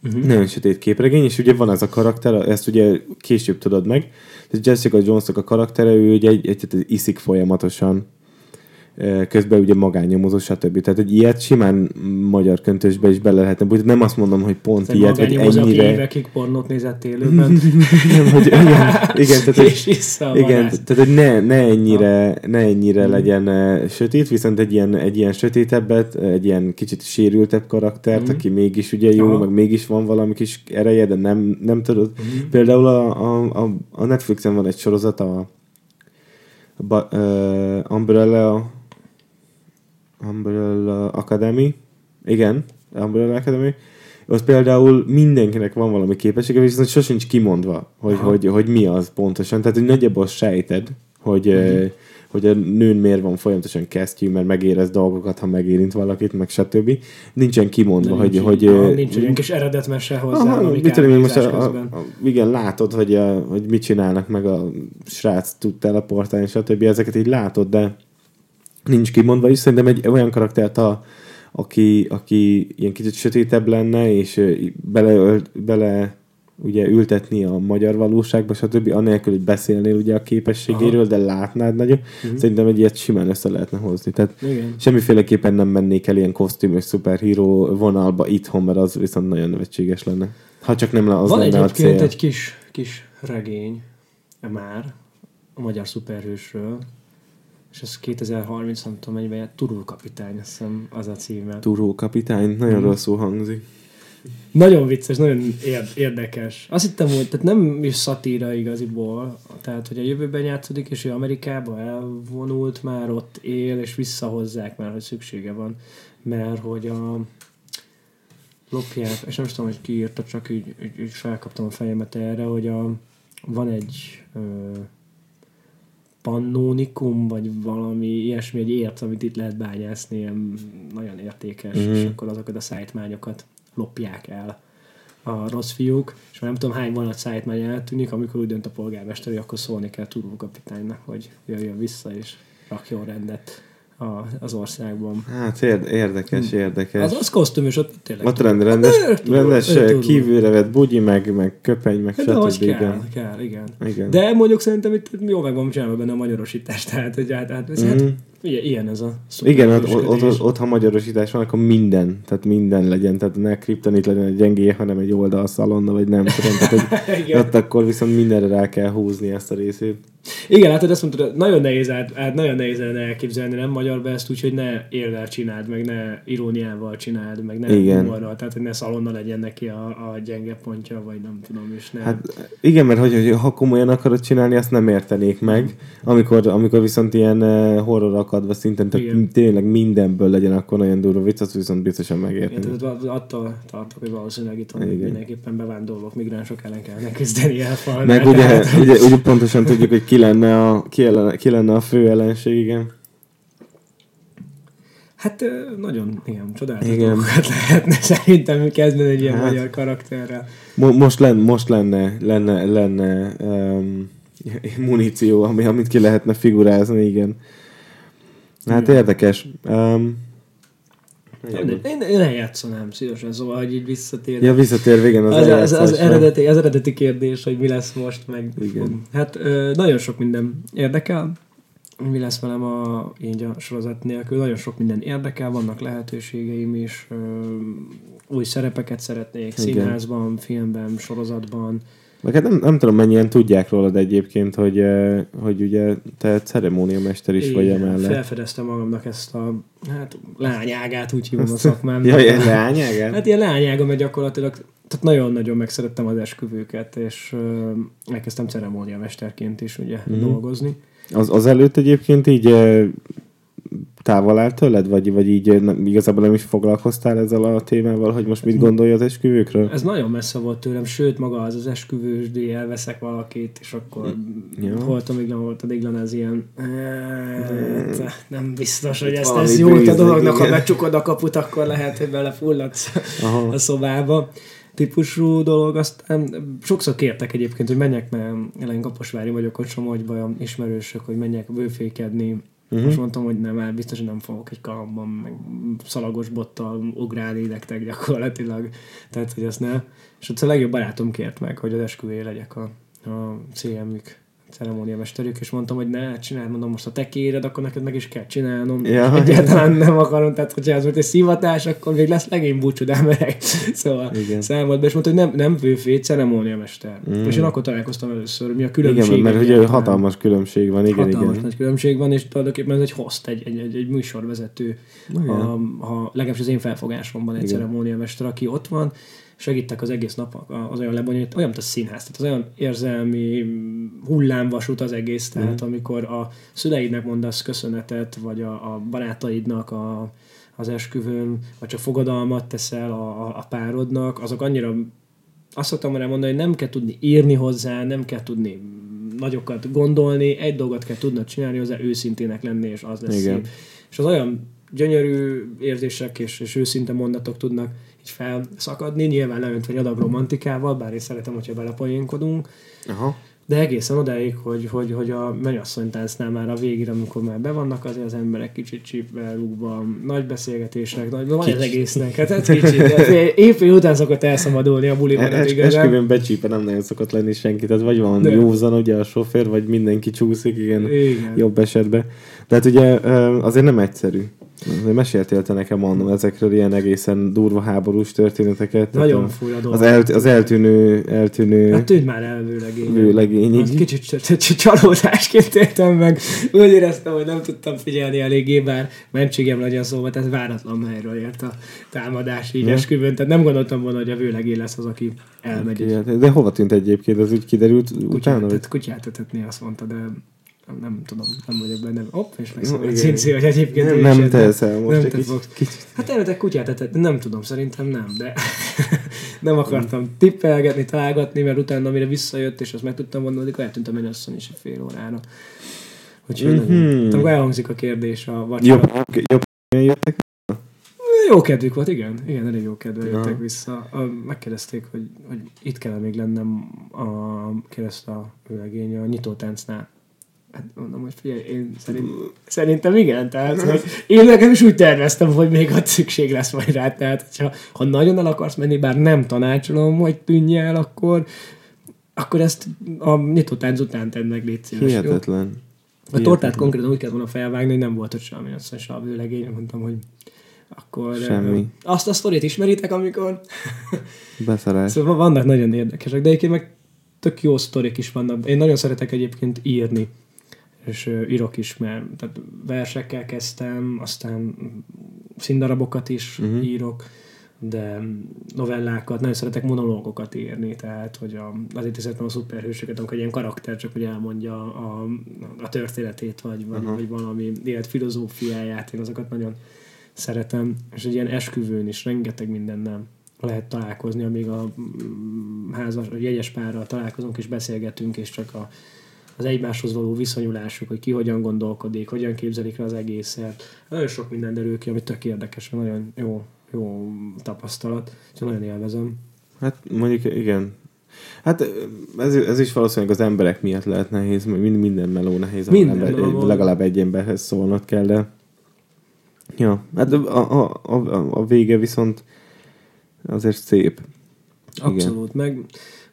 Uh-huh. Nagyon sötét képregény, és ugye van ez a karakter, ezt ugye később tudod meg. Tehát Jessica Jonesnak a karaktere, ő ugye egy, egy, egy, iszik folyamatosan közben ugye magánnyomozó, stb. Tehát egy ilyet simán magyar köntösbe is bele lehetne bújni. Nem azt mondom, hogy pont Egy ilyet, aki ennyire... évekig pornót nézett élőben, Nem, hogy igen, igen, tehát, hogy, a igen, tehát hogy ne, ne ennyire, ne ennyire legyen uh, sötét, viszont egy ilyen, egy ilyen sötétebbet, egy ilyen kicsit sérültebb karaktert, aki mégis ugye jó, Aha. meg mégis van valami kis ereje, de nem, nem tudod. Például a, a, a, a Netflixen van egy sorozat, a, a uh, Umbrella Umbrella Academy. Igen, Umbrella Academy. Ott például mindenkinek van valami képessége, viszont sosincs kimondva, hogy, hogy, hogy mi az pontosan. Tehát, hogy nagyjából sejted, hogy, uh-huh. hogy a nőn miért van folyamatosan kesztyű, mert megérez dolgokat, ha megérint valakit, meg stb. Nincsen kimondva, hogy... nincs, hogy ah, nincs egy ilyen kis eredetmese hozzá, Aha, mit tudom most, a, a, a, igen, látod, hogy, a, hogy mit csinálnak, meg a srác tud teleportálni, stb. Ezeket így látod, de nincs kimondva is. Szerintem egy olyan karaktert, a, aki, aki ilyen kicsit sötétebb lenne, és bele, bele ugye ültetni a magyar valóságba, stb. Anélkül, hogy beszélnél ugye a képességéről, de látnád nagyon. Uh-huh. Szerintem egy ilyet simán össze lehetne hozni. Tehát Igen. semmiféleképpen nem mennék el ilyen kosztümös szuperhíró vonalba itthon, mert az viszont nagyon nevetséges lenne. Ha csak nem az Van lenne a cél. egy kis, kis regény már a magyar szuperhősről, és ez 2030, nem tudom mennyiben, járt, Turul kapitány, azt hiszem az a címe. Turó kapitány, nagyon Mhm. rosszul hangzik. Nagyon vicces, nagyon ér- érdekes. Azt hittem, hogy tehát nem is szatíra igaziból, tehát hogy a jövőben játszódik, és ő Amerikába elvonult, már ott él, és visszahozzák már, hogy szüksége van, mert hogy a lopják, és nem is tudom, hogy ki írta, csak így, így, így felkaptam a fejemet erre, hogy a, van egy ö, pannónikum, vagy valami ilyesmi, egy ért, amit itt lehet bányászni, ilyen nagyon értékes, Mhm. mm. és akkor azokat a szájtmányokat lopják el a rossz fiúk, és már nem tudom hány van a szájtmány eltűnik, amikor úgy dönt a polgármester, hogy akkor szólni kell Turul kapitánynak, hogy jöjjön vissza, és rakjon rendet a, az országban. Hát érd- érdekes, érdekes. Az, az kosztümös, ott tényleg Ott rend, rendes, Turul, rendes Turul. kívülre vett bugyi, meg, meg köpeny, meg Hát stb. kell, Igen. kell, igen. Igen. De mondjuk szerintem itt jól meg van csinálva benne a magyarosítás, tehát hogy hát, hát, ez, hát Mhm. Ilyen, ilyen ez a Igen, ott, ott, ott, ott, ha magyarosítás van, akkor minden, tehát minden legyen, tehát ne kriptonit legyen egy gyengéje, hanem egy oldalszalonna, vagy nem tudom, tehát Igen. ott akkor viszont mindenre rá kell húzni ezt a részét. Igen, hát azt mondtad, nagyon nehéz, át, hát nagyon nehéz lenne elképzelni, nem magyarba ezt úgy, hogy ne érvel csináld, meg ne iróniával csináld, meg ne Igen. humorral, tehát hogy ne szalonna legyen neki a, a gyenge pontja, vagy nem tudom, és ne. Hát igen, mert hogy, hogy ha komolyan akarod csinálni, azt nem értenék meg. Amikor, amikor viszont ilyen uh, horror akadva szinten, tehát Igen. tényleg mindenből legyen akkor nagyon durva vicc, azt viszont biztosan Igen, megérteni. tehát attól tartok, hogy valószínűleg itt Igen. mindenképpen bevándorlók, migránsok ellen kellene küzdeni elfalni. Meg ugye, ugye, ugye, pontosan tudjuk, hogy ki lenne a, ki, lenne, ki lenne a fő ellenség, igen. Hát nagyon, igen, csodálatos Igen. dolgokat lehetne szerintem kezdeni egy ilyen Hát. magyar karakterrel. Mo- most, lenne, most lenne, lenne, lenne um, muníció, ami, amit ki lehetne figurázni, igen. Hát Igen. érdekes. Um, Én, én, én eljátszanám szívesen, szóval, hogy így visszatér. ja, visszatér végén az, az, az, az, eredeti, az eredeti kérdés, hogy mi lesz most, meg Igen. hát ö, nagyon sok minden érdekel, mi lesz velem a, így a sorozat nélkül, nagyon sok minden érdekel, vannak lehetőségeim is, ö, új szerepeket szeretnék, Igen. színházban, filmben, sorozatban, Meg hát nem, nem tudom, mennyien tudják rólad egyébként, hogy, eh, hogy ugye te ceremóniamester is vagy Igen, emellett. Felfedeztem magamnak ezt a hát, lányágát, úgy hívom a szakmám. Ja, ilyen leányágát? Hát ilyen lányága, mert gyakorlatilag tehát nagyon-nagyon megszerettem az esküvőket, és ö, elkezdtem ceremóniamesterként is ugye Mhm. mm. dolgozni. Az, az előtt egyébként így eh, távol áll tőled, vagy, vagy így nem, igazából nem is foglalkoztál ezzel a témával, hogy most mit gondolja az esküvőkről? Ez nagyon messze volt tőlem, sőt maga az az esküvősdíj, elveszek valakit, és akkor Jó. ja. holtam iglan, holtam iglan, ez ilyen hát, nem biztos, hogy ezt ez jót a dolognak, ha becsukod a kaput, akkor lehet, hogy belefulladsz Aha. a szobába típusú dolog. Aztán sokszor kértek egyébként, hogy menjek, mert Ellen Kaposvári vagyok ott Somogyban, ismerősök, hogy menjek bőfékedni. Uh-huh. Most mondtam, hogy nem, már biztos, hogy nem fogok egy kalapban, meg szalagos bottal ugrálni nektek gyakorlatilag. Tehát, hogy ezt ne. És ott a legjobb barátom kért meg, hogy az esküvé legyek a, a CM-ük ceremóniamesterük, és mondtam, hogy ne, csinálj, mondom, most a te kéred, akkor neked meg is kell csinálnom. Ja. Egyáltalán nem akarom, tehát hogyha ez volt egy szivatás, akkor még lesz legény búcsú, de meg. Szóval Igen. számolt be, és mondta, hogy nem, nem főfé, ceremóniamester. Mm. És én akkor találkoztam először, mi a különbség. Igen, mert ugye hatalmas különbség van, igen, hatalmas igen. nagy különbség van, és tulajdonképpen ez egy host, egy, egy, egy, egy műsorvezető, Igen. ha, ha legalábbis az én felfogásomban egy Igen. ceremóniamester, aki ott van, segítek az egész nap az olyan lebonyolít, olyan, mint a színház, tehát az olyan érzelmi mm, hullámvasút az egész, tehát amikor a szüleidnek mondasz köszönetet, vagy a, a barátaidnak a, az esküvőn, vagy csak fogadalmat teszel a, a, a párodnak, azok annyira azt szoktam rá mondani, hogy nem kell tudni írni hozzá, nem kell tudni nagyokat gondolni, egy dolgot kell tudnod csinálni hozzá, őszintének lenni, és az lesz Igen. szép. És az olyan gyönyörű érzések és, és őszinte mondatok tudnak így felszakadni, nyilván leöntve egy adag romantikával, bár én szeretem, hogyha belepoénkodunk, Aha. de egészen odáig, hogy, hogy, hogy a mennyasszonytáncnál már a végére, amikor már be vannak, azért az emberek kicsit csípve, rúgva, nagy beszélgetések, nagy, van az egésznek, hát ez kicsit. de Épp után szokott elszabadulni a buliban, Es- hát igazán. esküvőn becsípe nem nagyon szokott lenni senki, tehát vagy van De. józan ugye a sofőr, vagy mindenki csúszik, igen, Igen. jobb esetben. De hát ugye azért nem egyszerű. Meséltél te nekem mondom ezekről ilyen egészen durva háborús történeteket. Nagyon a- fúj a dolog. Az, el, az eltűnő, eltűnő Hát tűnt már el vőlegény. vőlegény. Az kicsit cs- cs- cs- csalódásként éltem meg. Úgy éreztem, hogy nem tudtam figyelni eléggé, bár mentségem legyen szóval, tehát váratlan helyről ért a támadás így esküvőn. Tehát nem gondoltam volna, hogy a vőlegény lesz az, aki elmegy. egy De hova tűnt egyébként? Az úgy kiderült utána? Kutyát, tehát kutyát etetni, azt mondta, de nem, nem tudom, nem vagyok benne. Hopp, és megszólalt Igen. Cinci, hogy egyébként Nem, nem etett. te eszel most Nem egy kicsit. fogsz. kicsit. Hát elmetek kutyát etetni, nem tudom, szerintem nem, de nem akartam tippelgetni, találgatni, mert utána, amire visszajött, és azt meg tudtam mondani, akkor eltűnt a mennyasszony is egy fél órára. Úgyhogy Mhm. mm-hmm. tudom, elhangzik a kérdés a vacsora. Jobb, jobb jöttek? Jó kedvük volt, igen. Igen, elég jó kedve Ja. jöttek vissza. A, megkérdezték, hogy, hogy itt kell még lennem a kereszt a vőlegény a nyitótáncnál. Hát mondom, hogy figyelj, én szerint, szerintem igen, tehát hogy én nekem is úgy terveztem, hogy még ott szükség lesz majd rá, tehát hogyha, ha nagyon el akarsz menni, bár nem tanácsolom, hogy tűnj el, akkor akkor ezt a nyitótánc után tedd meg, légy szíves, jó? Hihetetlen. A tortát konkrétan úgy kellett volna felvágni, hogy nem volt ott semmi, azt mondja, a vőlegény, mondtam, hogy akkor... Semmi. eh, Azt a sztorit ismeritek, amikor... Beszarás. Szóval vannak nagyon érdekesek, de egyébként meg tök jó sztorik is vannak. Én nagyon szeretek egyébként írni, és írok is, mert tehát versekkel kezdtem, aztán színdarabokat is uh-huh. írok, de novellákat, nagyon szeretek monológokat írni, tehát hogy a, azért is szeretem a szuperhősöket, amikor egy ilyen karakter csak hogy elmondja a, a történetét, vagy, vagy, Aha. vagy valami életfilozófiáját, én azokat nagyon szeretem, és egy ilyen esküvőn is rengeteg mindennel lehet találkozni, amíg a mm, házas, a jegyes párral találkozunk és beszélgetünk, és csak a, az egymáshoz való viszonyulásuk, hogy ki hogyan gondolkodik, hogyan képzelik le az egészet. Nagyon sok minden derül ki, ami tök érdekes, nagyon jó, jó tapasztalat, úgyhogy nagyon élvezem. Hát mondjuk igen. Hát ez, ez is valószínűleg az emberek miatt lehet nehéz, mind- minden meló nehéz, Minden ember, meló. legalább egy emberhez szólnod kell, de ja, hát a, a, a, a vége viszont azért szép. Abszolút, meg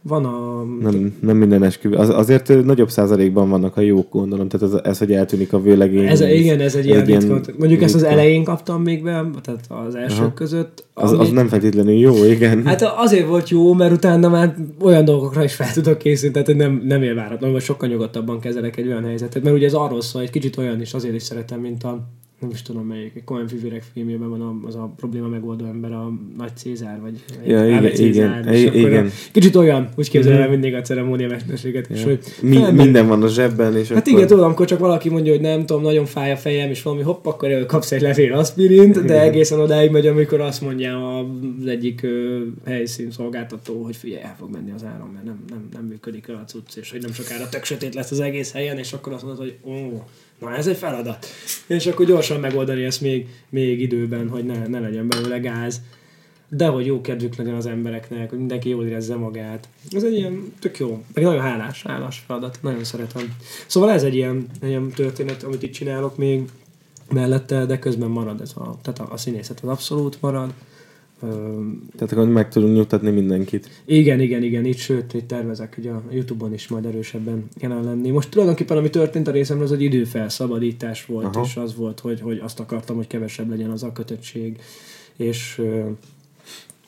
van a... Nem, nem minden esküvő. Az, azért nagyobb százalékban vannak a jók, gondolom. Tehát ez, ez hogy eltűnik a vőlegény. Ez, igen, ez egy ilyen ritka. Mondjuk ezt az ritka. elején kaptam még be, tehát az elsők Aha. között. Az, az ami- nem feltétlenül jó, igen. Hát azért volt jó, mert utána már olyan dolgokra is fel tudok készülni, tehát nem, nem élváratlan, vagy sokkal nyugodtabban kezelek egy olyan helyzetet. Mert ugye ez arról szól, egy kicsit olyan is, azért is szeretem, mint a nem is tudom melyik, egy Coen fivérek filmjében van az a probléma megoldó ember, a nagy Cézár, vagy Ja, igen, Cézár, igen, és akkor igen. A, kicsit olyan, úgy képzelem el Mhm. mindig a ceremónia mesterséget, és Ja. hogy Mi, felmegy- minden van a zsebben, és Hát akkor... igen, tudom, amikor csak valaki mondja, hogy nem tudom, nagyon fáj a fejem, és valami hopp, akkor ő kapsz egy levél aspirint, de egészen odáig megy, amikor azt mondja az egyik ö, helyszín szolgáltató, hogy figyelj, el fog menni az áram, mert nem, nem, nem működik el a cucc, és hogy nem sokára tök sötét lesz az egész helyen, és akkor azt mondod, hogy ó, na ez egy feladat. És akkor gyorsan megoldani ezt még, még időben, hogy ne, ne legyen belőle gáz. De hogy jó kedvük legyen az embereknek, hogy mindenki jól érezze magát. Ez egy ilyen tök jó, meg nagyon hálás, hálás feladat, nagyon szeretem. Szóval ez egy ilyen, egy ilyen történet, amit itt csinálok még mellette, de közben marad ez a, tehát a, a színészet az abszolút marad, Tehát akkor meg tudunk nyugtatni mindenkit. Igen, igen, igen, itt sőt, itt tervezek, hogy a Youtube-on is majd erősebben jelen lenni. Most tulajdonképpen, ami történt a részemről, az egy időfelszabadítás volt, Aha. és az volt, hogy, hogy azt akartam, hogy kevesebb legyen az a kötöttség, és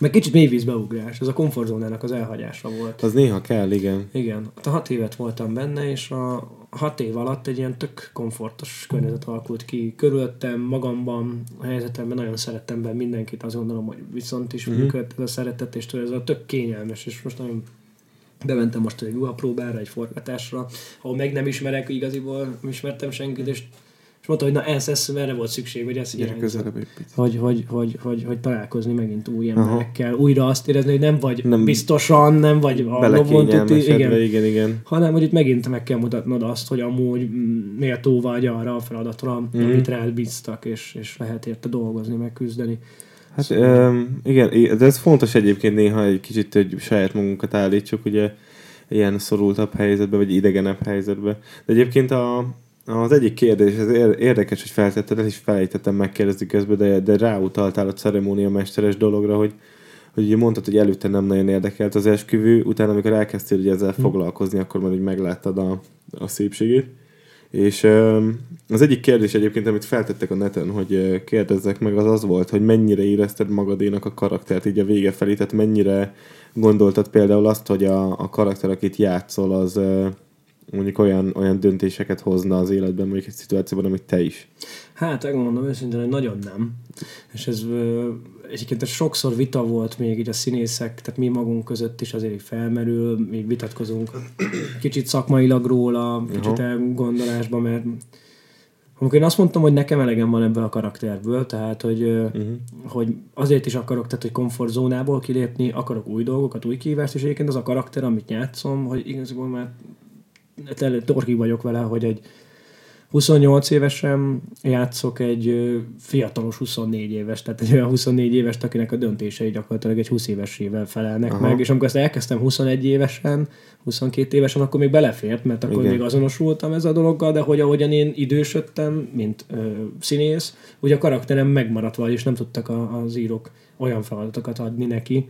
meg kicsit mélyvízbeugrás, ez a komfortzónának az elhagyása volt. Az néha kell, igen. Igen. A hat évet voltam benne, és a hat év alatt egy ilyen tök komfortos környezet alakult ki. Körülöttem, magamban, a helyzetemben nagyon szerettem be mindenkit, azt gondolom, hogy viszont is mm-hmm. működött ez a szeretet, és ez a tök kényelmes, és most nagyon bementem most egy próbára, egy forgatásra, ahol meg nem ismerek, igaziból ismertem senkit, és és mondta, hogy na ez, ez erre volt szükség, hogy ez Gyere közelebb egy picit. Hogy, hogy, hogy, hogy, hogy, találkozni megint új emberekkel, Aha. újra azt érezni, hogy nem vagy nem biztosan, nem vagy a igen, igen, igen. Hanem, hogy itt megint meg kell mutatnod azt, hogy amúgy méltó vagy arra a feladatra, mm. amit rád bíztak, és, és lehet érte dolgozni, meg küzdeni. Hát szóval... um, igen, de ez fontos egyébként néha egy kicsit, hogy saját magunkat állítsuk, ugye ilyen szorultabb helyzetbe, vagy idegenebb helyzetbe. De egyébként a, az egyik kérdés, ez érdekes, hogy feltetted, ezt is felejtettem megkérdezni közben, de, de ráutaltál a ceremónia mesteres dologra, hogy, hogy ugye mondtad, hogy előtte nem nagyon érdekelt az esküvő, utána amikor elkezdtél ugye ezzel hm. foglalkozni, akkor már úgy megláttad a, a szépségét. És az egyik kérdés egyébként, amit feltettek a neten, hogy kérdezzek meg, az az volt, hogy mennyire érezted magadénak a karaktert így a vége felé, tehát mennyire gondoltad például azt, hogy a, a karakter, akit játszol, az mondjuk olyan, olyan döntéseket hozna az életben, mondjuk egy szituációban, amit te is? Hát, megmondom őszintén, hogy nagyon nem. És ez egyébként ez sokszor vita volt még így a színészek, tehát mi magunk között is azért felmerül, még vitatkozunk kicsit szakmailag róla, kicsit elgondolásban, mert amikor én azt mondtam, hogy nekem elegem van ebből a karakterből, tehát hogy, uh-huh. hogy azért is akarok, tehát hogy komfortzónából kilépni, akarok új dolgokat, új kihívást, és egyébként az a karakter, amit játszom, hogy igazából már torki vagyok vele, hogy egy 28 évesen játszok egy fiatalos 24 éves, tehát egy olyan 24 éves, akinek a döntései gyakorlatilag egy 20 évesével felelnek Aha. meg, és amikor ezt elkezdtem 21 évesen, 22 évesen, akkor még belefért, mert akkor Igen. még azonosultam ez a dologgal, de hogy ahogyan én idősödtem, mint ö, színész, ugye a karakterem megmaradt vagy, és nem tudtak a, az írók olyan feladatokat adni neki,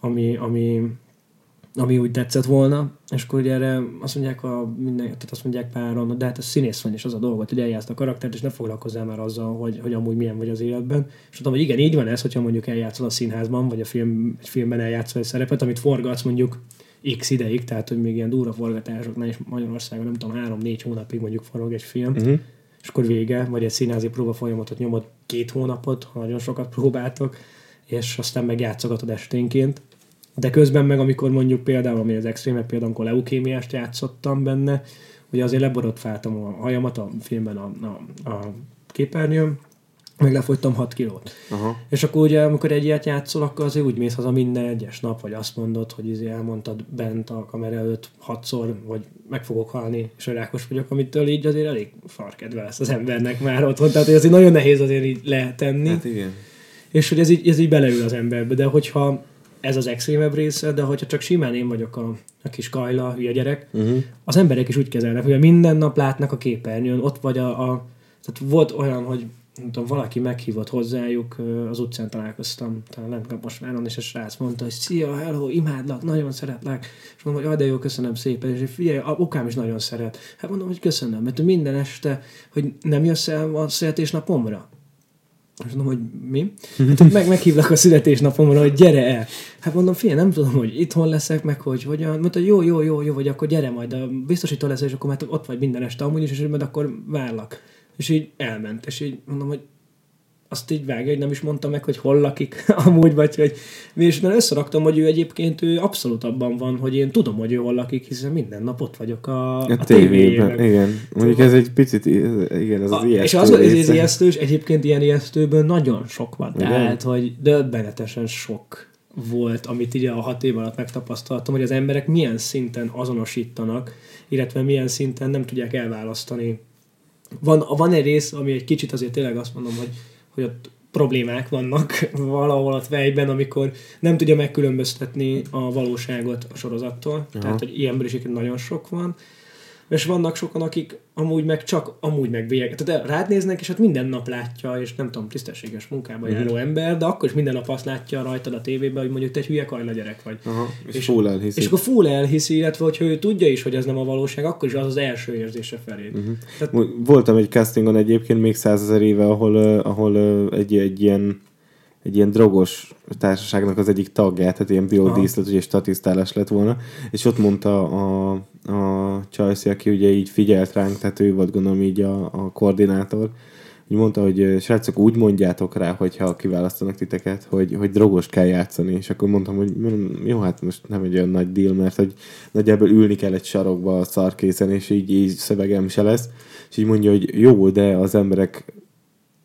ami, ami, ami úgy tetszett volna, és akkor ugye erre azt mondják, a minden, tehát azt mondják páron, de hát ez színész van, és az a dolgot, hogy eljátszt a karaktert, és ne foglalkozzál már azzal, hogy, hogy amúgy milyen vagy az életben. És tudom, hogy igen, így van ez, hogyha mondjuk eljátszol a színházban, vagy a film, egy filmben eljátszol egy szerepet, amit forgatsz mondjuk x ideig, tehát hogy még ilyen durva forgatásoknál is Magyarországon nem tudom, három-négy hónapig mondjuk forog egy film, uh-huh. és akkor vége, vagy egy színházi próba folyamatot nyomod két hónapot, ha nagyon sokat próbáltok, és aztán meg játszogatod esténként de közben meg, amikor mondjuk például, ami az extrémebb például, amikor leukémiást játszottam benne, ugye azért leborotfáltam a hajamat a filmben a, a, a képernyőn, meg lefogytam 6 kilót. Aha. És akkor ugye, amikor egy ilyet játszol, akkor azért úgy mész haza minden egyes nap, vagy azt mondod, hogy izé elmondtad bent a kamera előtt hatszor, hogy meg fogok halni, és rákos vagyok, amitől így azért elég farkedve lesz az embernek már otthon. Tehát azért nagyon nehéz azért így letenni. Hát igen. És hogy ez így, ez így beleül az emberbe, de hogyha ez az extrémebb része, de hogyha csak simán én vagyok a, a kis kajla, hülye gyerek, uh-huh. az emberek is úgy kezelnek, hogy minden nap látnak a képernyőn, ott vagy a, a tehát volt olyan, hogy nem tudom, valaki meghívott hozzájuk, az utcán találkoztam, talán nem már és a srác mondta, hogy szia, hello, imádlak, nagyon szeretlek, és mondom, hogy de jó, köszönöm szépen, és figyelj, a okám is nagyon szeret. Hát mondom, hogy köszönöm, mert minden este, hogy nem jössz el a születésnapomra? És mondom, hogy mi? Hát, meg, meghívlak a születésnapomra, hogy gyere el. Hát mondom, figyelj, nem tudom, hogy itthon leszek, meg hogy hogyan. Mondta, jó, jó, jó, jó, vagy akkor gyere majd, a biztosító lesz, és akkor mert ott vagy minden este amúgy is, és majd akkor várlak. És így elment, és így mondom, hogy azt így vágja, hogy nem is mondta meg, hogy hol lakik amúgy, vagy hogy és mert összeraktam, hogy ő egyébként ő abszolút abban van, hogy én tudom, hogy ő hol lakik, hiszen minden nap ott vagyok a, a, a tévében. Igen, mondjuk ez egy picit, igen, ez az a, ijesztő És az, ez ijesztős, egyébként ilyen ijesztőből nagyon sok van, igen. tehát, hogy döbbenetesen sok volt, amit így a hat év alatt megtapasztaltam, hogy az emberek milyen szinten azonosítanak, illetve milyen szinten nem tudják elválasztani. Van, van egy rész, ami egy kicsit azért tényleg azt mondom, hogy hogy ott problémák vannak valahol a fejben, amikor nem tudja megkülönböztetni a valóságot a sorozattól. Aha. Tehát, hogy ilyenből is nagyon sok van. És vannak sokan, akik amúgy meg csak amúgy meg bélyeg. Tehát rád néznek, és hát minden nap látja, és nem tudom, tisztességes munkába járó mm-hmm. ember, de akkor is minden nap azt látja rajtad a tévében, hogy mondjuk te egy hülye kajla gyerek vagy. Aha, és, és full elhiszi. És akkor full elhiszi, illetve hogyha ő tudja is, hogy ez nem a valóság, akkor is az az első érzése felé. Mm-hmm. Tehát... Voltam egy castingon egyébként még százezer éve, ahol, ahol egy, egy ilyen egy ilyen drogos társaságnak az egyik tagját, tehát ilyen biodíszlet, ugye statisztálás lett volna, és ott mondta a, a Csajci, aki ugye így figyelt ránk, tehát ő volt gondolom így a, a koordinátor, úgy mondta, hogy srácok, úgy mondjátok rá, hogyha kiválasztanak titeket, hogy, hogy drogos kell játszani, és akkor mondtam, hogy jó, hát most nem egy olyan nagy deal, mert hogy nagyjából ülni kell egy sarokba a szarkészen, és így, így szövegem se lesz, és így mondja, hogy jó, de az emberek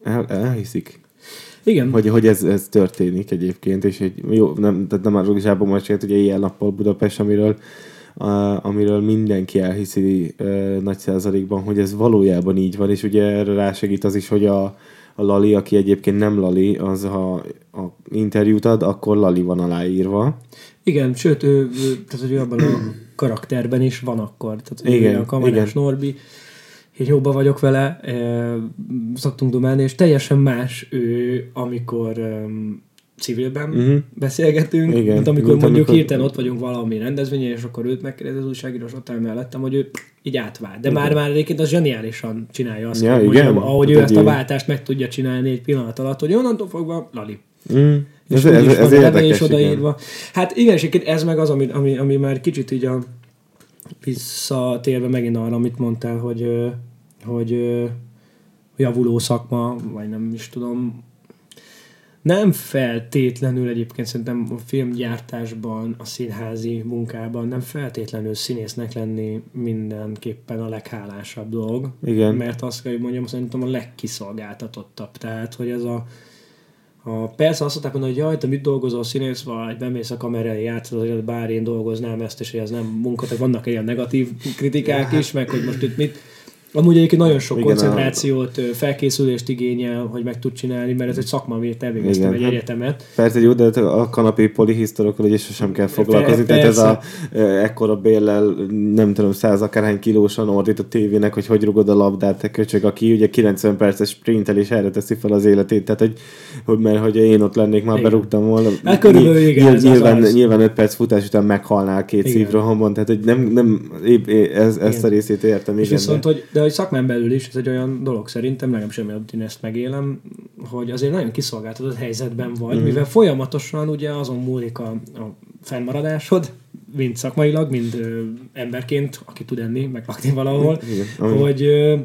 el, elhiszik. Igen. Hogy, hogy ez, ez történik egyébként, és egy jó, nem, tehát nem a zsába mesélt, ugye ilyen nappal Budapest, amiről a, amiről mindenki elhiszi e, nagy százalékban, hogy ez valójában így van, és ugye erre rásegít az is, hogy a, a Lali, aki egyébként nem Lali, az ha a interjút ad, akkor Lali van aláírva. Igen, sőt, ő, ő tehát, hogy abban a karakterben is van akkor. Tehát, igen, a kamerás igen. Norbi, én jobban vagyok vele, szoktunk dumálni, és teljesen más ő, amikor civilben uh-huh. beszélgetünk, Igen. mint amikor mint mondjuk amikor... hirtelen ott vagyunk valami rendezvényen, és akkor őt megkérdez az újságíró, és ott áll mellettem, hogy ő így átvált. De már már egyébként az zseniálisan csinálja azt, ja, hogy igen. ahogy ő ezt a váltást meg tudja csinálni egy pillanat alatt, hogy onnantól fogva Lali. Mm. És ez, ez, ez, ez érdekes, odaírva. Hát igen, és ez meg az, ami, ami, ami már kicsit így a visszatérve megint arra, amit mondtál, hogy hogy javuló szakma, vagy nem is tudom, nem feltétlenül egyébként szerintem a filmgyártásban, a színházi munkában nem feltétlenül színésznek lenni mindenképpen a leghálásabb dolog. Igen. Mert azt kell, hogy mondjam, szerintem a legkiszolgáltatottabb. Tehát, hogy ez a, a persze azt mondták, hogy jaj, te mit dolgozol színész, vagy bemész a kamerára játszol, hogy bár én dolgoznám ezt, és hogy ez nem munka, tehát vannak ilyen negatív kritikák is, meg hogy most itt mit, Amúgy egyébként nagyon sok Igen, koncentrációt, a... felkészülést igényel, hogy meg tud csinálni, mert ez egy szakma, amiért elvégeztem egy hát egyetemet. Persze, jó, de a kanapé polihisztorokkal ugye sosem kell foglalkozni, tehát ez a ekkora béllel, nem tudom, száz akárhány kilósan ordít a tévének, hogy hogy rugod a labdát, te köcsög, aki ugye 90 perces sprintel és erre teszi fel az életét, tehát hogy, hogy mert hogy én ott lennék, már igen. berúgtam volna. Hát körülbelül igen, nyilván, ez nyilván, az. nyilván 5 perc futás után meghalnál két szívrohamban, tehát hogy nem, nem épp, ez, ezt a részét értem. És igen, viszont, de... hogy de hogy szakmán belül is ez egy olyan dolog szerintem, legalábbis amiatt én ezt megélem, hogy azért nagyon kiszolgáltatott helyzetben vagy, mm. mivel folyamatosan ugye azon múlik a, a fennmaradásod, mind szakmailag, mind ö, emberként, aki tud enni, meg lakni valahol, Igen. hogy ö,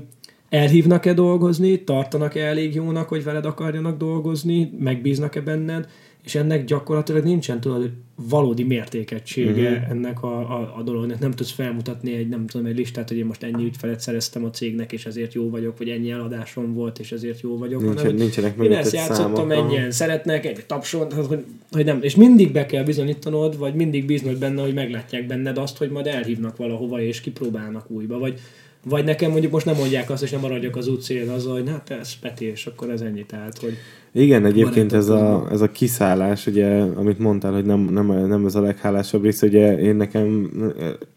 elhívnak-e dolgozni, tartanak-e elég jónak, hogy veled akarjanak dolgozni, megbíznak-e benned, és ennek gyakorlatilag nincsen tudod valódi mértékegysége uh-huh. ennek a, a, a dolognak. Nem tudsz felmutatni egy, nem tudom, egy listát, hogy én most ennyi ügyfelet szereztem a cégnek, és ezért jó vagyok, vagy ennyi eladásom volt, és ezért jó vagyok. Nincsen, hanem, nincsenek én ezt játszottam, ennyien szeretnek, egy tapson, hogy, hogy nem. És mindig be kell bizonyítanod, vagy mindig bíznod benne, hogy meglátják benned azt, hogy majd elhívnak valahova, és kipróbálnak újba, vagy vagy nekem mondjuk most nem mondják azt, és nem maradjak az útszélen az, hogy hát ez Peti, és akkor ez ennyi. Tehát, hogy Igen, egyébként ez a, ez a kiszállás, ugye, amit mondtál, hogy nem, nem, nem ez a leghálásabb rész, ugye én nekem,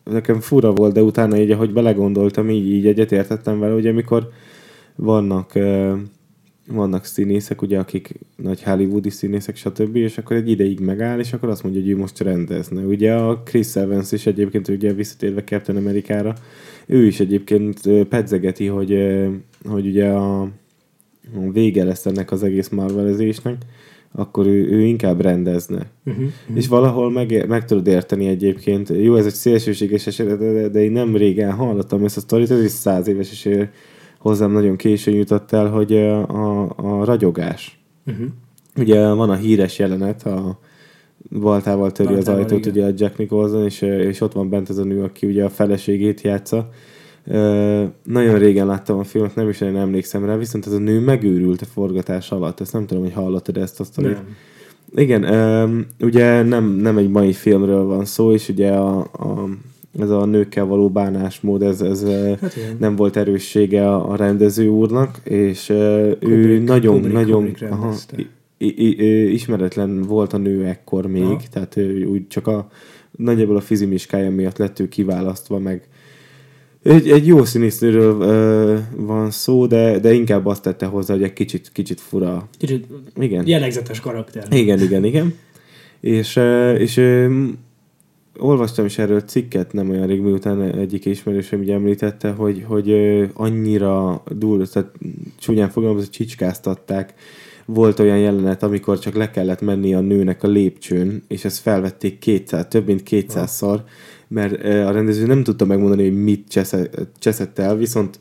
nekem fura volt, de utána így, ahogy belegondoltam, így, így egyetértettem vele, ugye, amikor vannak vannak színészek, ugye, akik nagy hollywoodi színészek, stb., és akkor egy ideig megáll, és akkor azt mondja, hogy ő most rendezne. Ugye a Chris Evans is egyébként, ugye visszatérve Captain Amerikára, ő is egyébként pedzegeti, hogy, hogy ugye a, vége lesz ennek az egész marvelezésnek, akkor ő, ő inkább rendezne. Uh-huh, uh-huh. És valahol meg, meg tudod érteni egyébként. Jó, ez egy szélsőséges eset, de, de én nem régen hallottam ezt a sztorit, ez is száz éves, és hozzám nagyon későn jutott el, hogy a, a ragyogás. Uh-huh. Ugye van a híres jelenet, a baltával töri Baltával, az ajtót, igen. ugye a Jack Nicholson, és, és ott van bent az a nő, aki ugye a feleségét játsza. Uh, nagyon régen láttam a filmet, nem is nagyon emlékszem rá, viszont ez a nő megőrült a forgatás alatt. Ezt nem tudom, hogy hallottad ezt a sztorit. Igen, um, ugye nem, nem egy mai filmről van szó, és ugye a, a ez a nőkkel való bánásmód, ez, ez hát nem volt erőssége a, a rendező úrnak, és uh, Kubrick, ő nagyon, Kubrick, nagyon Kubrick aha, ismeretlen volt a nő ekkor még, Aha. tehát úgy csak a nagyjából a fizimiskája miatt lett ő kiválasztva, meg Egy, egy jó színésznőről ö, van szó, de, de inkább azt tette hozzá, hogy egy kicsit, kicsit fura. Kicsit Igen. jellegzetes karakter. Igen, igen, igen. És, és olvastam is erről cikket nem olyan rég, miután egyik ismerősöm ugye említette, hogy, hogy annyira durva, tehát csúnyán fogalmazva, csicskáztatták. Volt olyan jelenet, amikor csak le kellett menni a nőnek a lépcsőn, és ezt felvették kétszer, több mint kétszázszor, mert ö, a rendező nem tudta megmondani, hogy mit csesze- cseszett el, viszont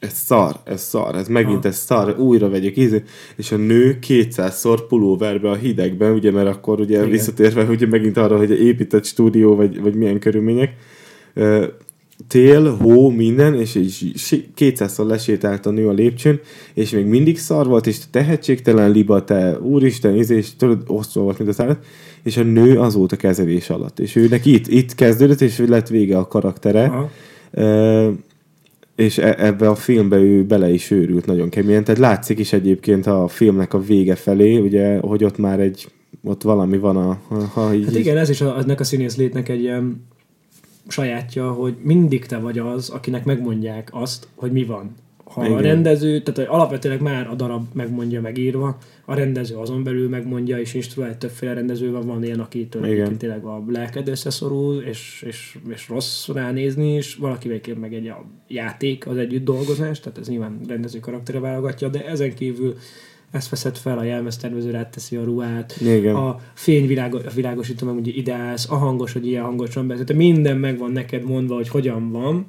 ez szar, ez szar, ez megint Aha. ez szar, újra vegyük ízé, és a nő 200-szor pulóverbe a hidegben, ugye, mert akkor ugye Igen. visszatérve ugye megint arra, hogy épített stúdió, vagy, vagy milyen körülmények, tél, hó, minden, és, si- 200-szor lesétált a nő a lépcsőn, és még mindig szar volt, és tehetségtelen liba, te úristen, íz, és tudod, osztva volt, mint az állat, és a nő azóta kezelés alatt. És őnek itt, itt kezdődött, és lett vége a karaktere. Aha. És e- ebbe a filmbe ő bele is őrült nagyon keményen. Tehát látszik is egyébként a filmnek a vége felé, ugye, hogy ott már egy, ott valami van a, ha, ha így, Hát igen, ez is a, ennek a színész létnek egy ilyen sajátja, hogy mindig te vagy az, akinek megmondják azt, hogy mi van. Ha Igen. a rendező, tehát hogy alapvetően már a darab megmondja megírva, a rendező azon belül megmondja, és instruál többféle rendező van, van ilyen, egyébként tényleg a lelked összeszorul, és, és, és rossz ránézni is, valaki egyébként meg egy a játék, az együtt dolgozás, tehát ez nyilván rendező karaktere válogatja, de ezen kívül ezt veszed fel, a jelmeztervező ráteszi a ruhát, Igen. a fény világo, világosító meg ugye ideálsz, a hangos, hogy ilyen hangosan beszél, tehát minden meg van neked mondva, hogy hogyan van.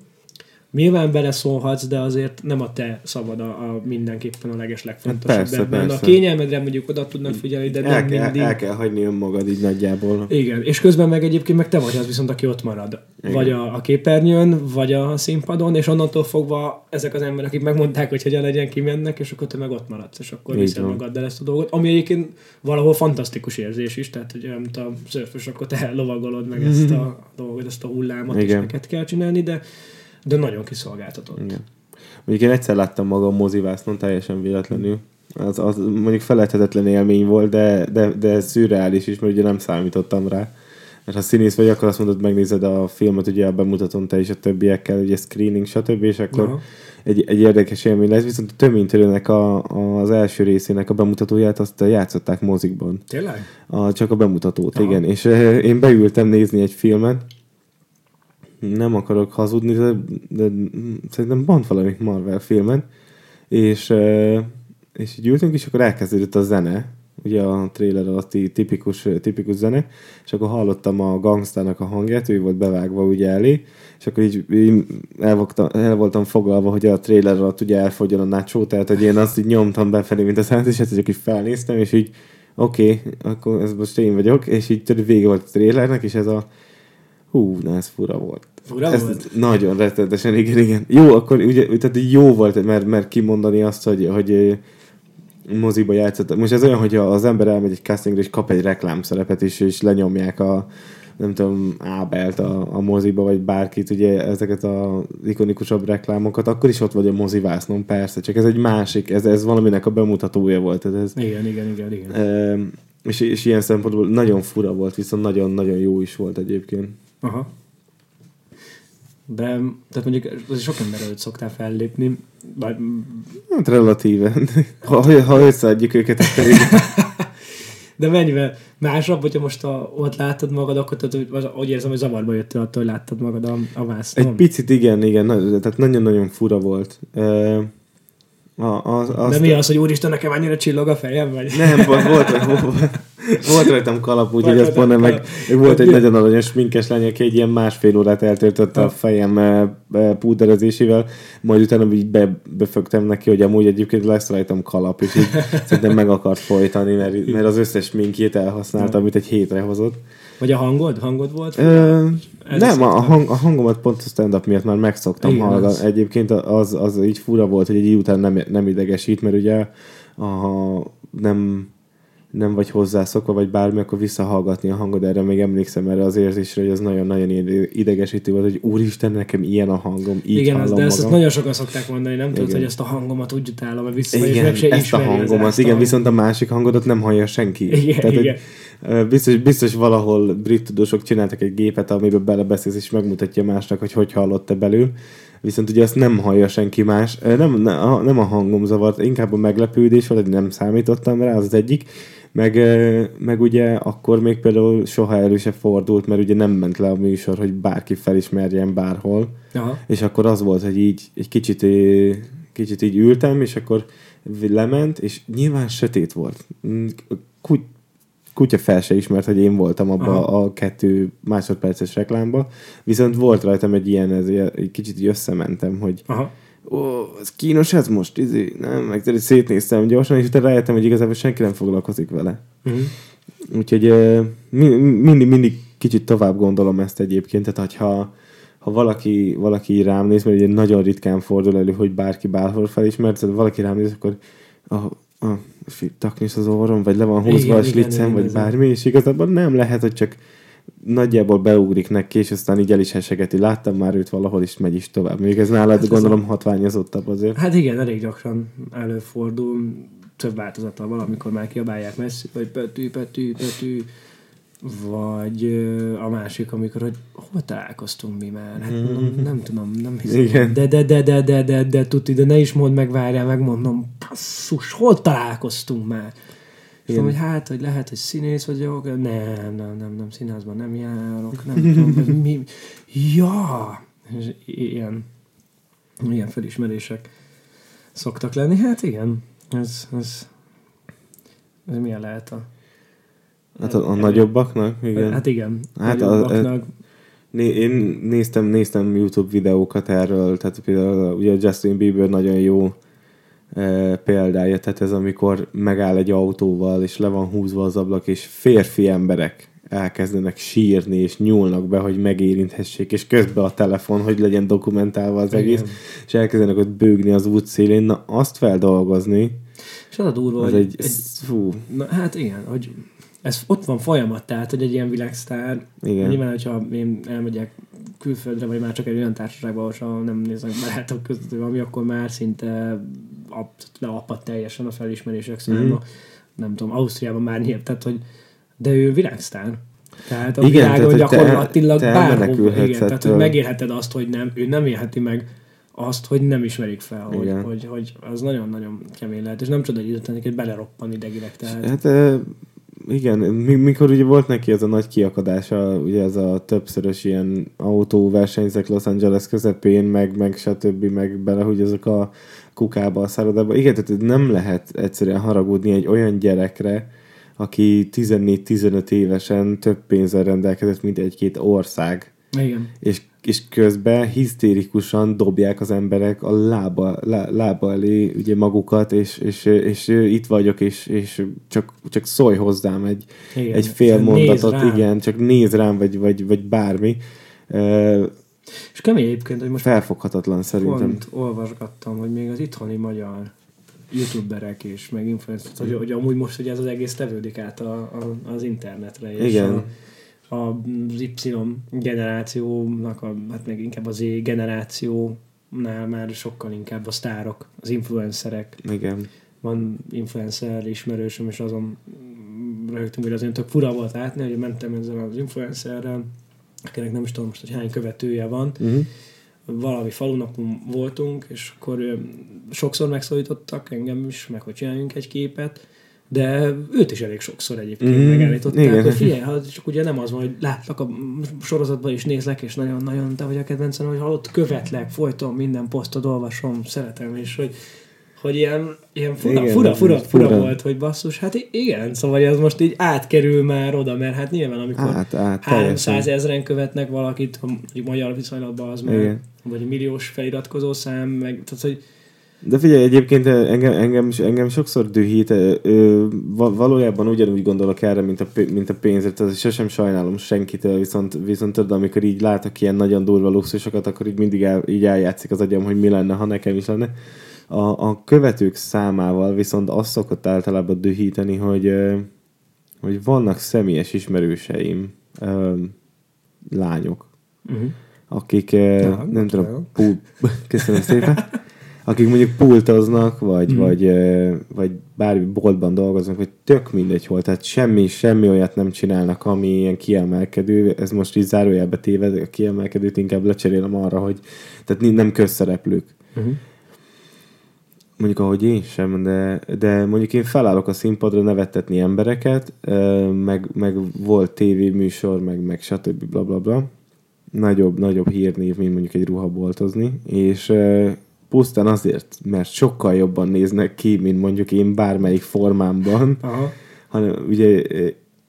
Nyilván beleszólhatsz, de azért nem a te szabad a, a mindenképpen a leges legfontosabb Hát persze, ebben. persze. A kényelmedre mondjuk oda tudnak figyelni, de el, nem kell, mindig. el kell hagyni önmagad így nagyjából. Igen, és közben meg egyébként meg te vagy az viszont, aki ott marad. Igen. Vagy a, a képernyőn, vagy a színpadon, és onnantól fogva ezek az emberek, akik megmondták, hogy hogyan legyen, kimennek, és akkor te meg ott maradsz, és akkor van. magaddal ezt a dolgot, ami egyébként valahol fantasztikus érzés is, tehát hogy mint a szörfös, akkor te lovagolod meg ezt a dolgot, ezt a hullámot, és Igen. neked kell csinálni, de, de nagyon kiszolgáltatott. Igen. Mondjuk én egyszer láttam magam mozivásznon teljesen véletlenül. Az, az mondjuk felejthetetlen élmény volt, de, de, de ez szürreális is, mert ugye nem számítottam rá. Mert ha színész vagy, akkor azt mondod, megnézed a filmet, ugye a bemutatón te is a többiekkel, ugye screening, stb. És akkor Aha. egy, egy érdekes élmény lesz, viszont a töménytörőnek a, az első részének a bemutatóját azt játszották mozikban. Tényleg? A, csak a bemutatót, Aha. Igen. És uh, én beültem nézni egy filmet, nem akarok hazudni, de, de szerintem van valami Marvel filmen, és, és így ültünk, és akkor elkezdődött a zene, ugye a trailer alatti tipikus, tipikus zene, és akkor hallottam a gangstának a hangját, ő volt bevágva ugye elé, és akkor így, így el, voltam, el voltam foglalva, hogy a trailer alatt ugye elfogjon a nacho, tehát hogy én azt így nyomtam befelé, mint a szállat, és hát csak így felnéztem, és így oké, okay, akkor ez most én vagyok, és így vége volt a trailernek, és ez a hú, na ez fura volt. Fura ez volt? Nagyon rettenetesen, igen, igen. Jó, akkor ugye, tehát jó volt, mert, mert kimondani azt, hogy, hogy moziba játszottak. Most ez olyan, hogy az ember elmegy egy castingra, és kap egy reklámszerepet is, és lenyomják a nem tudom, Ábelt a, a moziba, vagy bárkit, ugye ezeket az ikonikusabb reklámokat, akkor is ott vagy a mozivásznon, persze, csak ez egy másik, ez, ez valaminek a bemutatója volt. Ez, Igen, igen, igen, igen. e, és, és ilyen szempontból nagyon fura volt, viszont nagyon-nagyon jó is volt egyébként. Aha. De, tehát mondjuk az sok ember előtt szoktál fellépni, vagy Hát relatíven. Ha, ha összeadjuk őket, akkor. De mennyivel másabb, hogyha most a, ott láttad magad, akkor tehát, úgy érzem, hogy zavarba jöttél attól, hogy láttad magad a, a vásznon. Egy picit igen, igen, na- tehát nagyon-nagyon fura volt. E, a, az, De azt, mi az, hogy úristen, nekem annyira csillog a fejem? Vagy? Nem, volt, volt, volt, volt rajtam kalap, úgyhogy ez pont meg, volt egy nagyon aranyos sminkes lány, aki egy ilyen másfél órát eltöltött a Ha. fejem eh, eh, púderezésével, majd utána így be, befögtem neki, hogy amúgy egyébként lesz rajtam kalap, és így szerintem meg akart folytani, mert, mert az összes sminkjét elhasználta, amit egy hétre hozott. Vagy a hangod? Hangod volt? Ö, nem, a, hang, a hangomat pont a stand-up miatt már megszoktam Igen, hallgatni. az. Egyébként az, az így fura volt, hogy egy idő után nem, nem idegesít, mert ugye a, nem, nem vagy hozzászokva, vagy bármi, akkor visszahallgatni a hangod, erre még emlékszem erre az érzésre, hogy az nagyon-nagyon ide- idegesítő volt, hogy úristen, nekem ilyen a hangom, így Igen, hallom de ezt, ezt nagyon sokan szokták mondani, nem tudod, Igen. hogy ezt a hangomat úgy utálom, hogy vissza, és Igen, meg se ezt a hangomat, igen, viszont a másik hangodat nem hallja senki. Igen, Tehát, igen. Hogy, Biztos, biztos valahol brit tudósok csináltak egy gépet, amiben belebeszélsz és megmutatja másnak, hogy hogy hallott-e belül. Viszont ugye azt nem hallja senki más. Nem, nem a hangom zavart, inkább a meglepődés, vagy nem számítottam rá, az az egyik. Meg, meg ugye akkor még például soha elő se fordult, mert ugye nem ment le a műsor, hogy bárki felismerjen bárhol. Aha. És akkor az volt, hogy így egy kicsit, kicsit így ültem, és akkor lement, és nyilván sötét volt. Mm, Kut, kutya fel se ismert, hogy én voltam abba Aha. a kettő másodperces reklámba, viszont volt rajtam egy ilyen, ezért egy kicsit így összementem, hogy Aha. ó, ez kínos ez most, izé, nem, meg szétnéztem gyorsan, és utána rájöttem, hogy igazából senki nem foglalkozik vele. Uh-huh. Úgyhogy mindig, mindig kicsit tovább gondolom ezt egyébként, tehát hogyha ha valaki, valaki rám néz, mert ugye nagyon ritkán fordul elő, hogy bárki bárhol felismert, tehát valaki rám néz, akkor a, a, taknis az orrom, vagy le van húzva Igen, a igen, slicem, igen, vagy ez bármi, és igazából nem lehet, hogy csak nagyjából beugrik neki, és aztán így el is hesegeti. Láttam már őt valahol, és megy is tovább. Még ez nálad Hát gondolom hatványozottabb azért. Hát igen, elég gyakran előfordul, több változata valamikor már kiabálják messzi, vagy Petű, Petű, Petű, vagy a másik, amikor, hogy hol találkoztunk mi már? Hát nem, nem tudom, nem hiszem. Igen. De, de, de, de, de, de, de, tuti, de ne is mondd meg, várjál, megmondom, passzus, hol találkoztunk már? És mondom, hogy hát, hogy lehet, hogy színész vagyok, nem, nem, nem, nem, színházban nem járok, nem tudom, hogy mi, ja, és ilyen, ilyen felismerések szoktak lenni. Hát igen, ez, ez, ez milyen lehet a... Hát a, a nagyobbaknak, igen. Hát igen, Hát hát a- nagyobbaknak. Né- én néztem, néztem YouTube videókat erről, tehát például ugye Justin Bieber nagyon jó e, példája, tehát ez amikor megáll egy autóval, és le van húzva az ablak, és férfi emberek elkezdenek sírni, és nyúlnak be, hogy megérinthessék, és közben a telefon, hogy legyen dokumentálva az Igen. egész, és elkezdenek ott bőgni az út szélén, na azt feldolgozni, És az a durva, az hogy egy, egy, fú, Na, hát igen, hogy ez ott van folyamat, tehát, hogy egy ilyen világsztár, Igen. nyilván, hogyha én elmegyek külföldre, vagy már csak egy olyan társaságba, ahol nem néznek barátok között, vagy valami, akkor már szinte ap, leapad teljesen a felismerések száma. Mhm. Nem tudom, Ausztriában már nyilván, tehát, hogy de ő világsztár. Tehát a Igen, világon tehát, hogy te- gyakorlatilag te bárhol, igen, tehát, hogy ettől. megélheted azt, hogy nem, ő nem élheti meg azt, hogy nem ismerik fel, hogy, hogy, hogy, az nagyon-nagyon kemény lehet, és nem csoda, hogy időtlen egy beleroppan idegileg. Tehát, Hát igen, mi- mikor ugye volt neki ez a nagy kiakadása, ugye ez a többszörös ilyen autóversenyzek Los Angeles közepén, meg, meg stb., meg bele, hogy ezek a kukába, a szállodába. Igen, tehát nem lehet egyszerűen haragudni egy olyan gyerekre, aki 14-15 évesen több pénzzel rendelkezett, mint egy-két ország. igen. És, és közben hisztérikusan dobják az emberek a lába, lá, lába elé ugye magukat, és, és, és, itt vagyok, és, és csak, csak szólj hozzám egy, Igen. egy fél mondatot, igen, csak néz rám, vagy, vagy, vagy bármi. Ö, És kemény egyébként, hogy most Felfoghatatlan szerintem. pont olvasgattam, hogy még az itthoni magyar youtuberek és meg influencerek, hogy, hogy amúgy most ugye ez az egész tevődik át a, a, az internetre. És Igen. A, az Y generációnak, a, hát meg inkább az Z generációnál már sokkal inkább a sztárok, az influencerek. Igen. Van influencer ismerősöm, és azon rögtünk, hogy azért tök fura volt látni, hogy mentem ezzel az influencerrel, akinek nem is tudom most, hogy hány követője van, Uh-huh. valami falunapon voltunk, és akkor sokszor megszólítottak engem is, meg hogy csináljunk egy képet, de őt is elég sokszor egyébként mm, megállították, igen. hogy figyelj, ha csak ugye nem az van, hogy látlak a sorozatban is nézlek, és nagyon-nagyon te vagy a kedvencem, hogy ott követlek, folyton minden posztod olvasom, szeretem, és hogy hogy ilyen, ilyen fura, Igen, fura, fura, fura, fura. volt, hogy basszus, hát igen, szóval ez most így átkerül már oda, mert hát nyilván amikor Át, át, 300 teljesen. ezeren követnek valakit, mondjuk magyar viszonylatban az már, Igen. vagy milliós feliratkozó szám, meg, tehát hogy De figyelj, egyébként engem, engem, engem sokszor dühít, ö, ö, va- valójában ugyanúgy gondolok erre, mint a, mint a pénzre, tehát sosem sajnálom senkitől, viszont, viszont tudod, amikor így látok ilyen nagyon durva luxusokat, akkor így mindig el, így eljátszik az agyam, hogy mi lenne, ha nekem is lenne. A, a követők számával viszont azt szokott általában dühíteni, hogy, ö, hogy vannak személyes ismerőseim, ö, lányok, uh-huh. akik, ja, Ja, nem tudom, pú, köszönöm szépen, akik mondjuk pultoznak, vagy, mm. vagy, vagy bármi boltban dolgoznak, vagy tök mindegy hol, tehát semmi, semmi olyat nem csinálnak, ami ilyen kiemelkedő, ez most így zárójelbe téved, a kiemelkedőt inkább lecserélem arra, hogy tehát nem közszereplők. Uh-huh. Mondjuk ahogy én sem, de, de mondjuk én felállok a színpadra nevettetni embereket, meg, meg volt tévéműsor, meg, meg stb. bla bla bla. Nagyobb, nagyobb hírnév, mint mondjuk egy ruhaboltozni, és pusztán azért, mert sokkal jobban néznek ki, mint mondjuk én bármelyik formámban, Aha. hanem ugye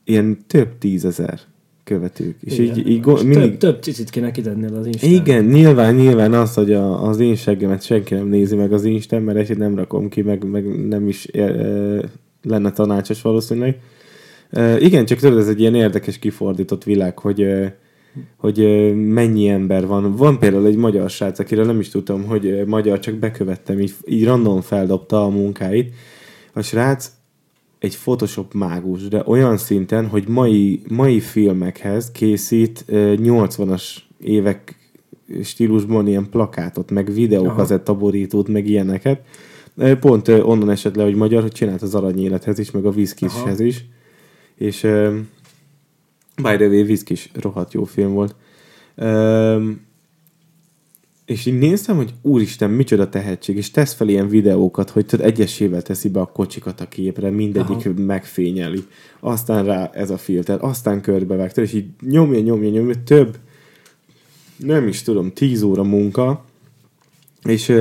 ilyen több tízezer követők. És Igen. így, így go- mindig... Több, több cicit kéne kidennél az Instán. Igen, nyilván, nyilván az, hogy a, az én seggemet senki nem nézi meg az Instán, mert egy nem rakom ki, meg, meg nem is e, e, lenne tanácsos valószínűleg. E, igen, csak tudod, ez egy ilyen érdekes kifordított világ, hogy e, hogy mennyi ember van. Van például egy magyar srác, akiről nem is tudtam, hogy magyar, csak bekövettem, így, így random feldobta a munkáit. A srác egy Photoshop mágus, de olyan szinten, hogy mai, mai filmekhez készít 80-as évek stílusban ilyen plakátot, meg videókazetta borítót, meg ilyeneket. Pont onnan esett le, hogy magyar, hogy csinált az aranyélethez is, meg a viszkishez is. És By the way, Viszk is rohadt jó film volt. Um, és így néztem, hogy úristen, micsoda tehetség, és tesz fel ilyen videókat, hogy tudod, egyesével teszi be a kocsikat a képre, mindegyik Aha. megfényeli. Aztán rá ez a filter, aztán körbevág, és így nyomja, nyomja, nyomja, több, nem is tudom, 10 óra munka, és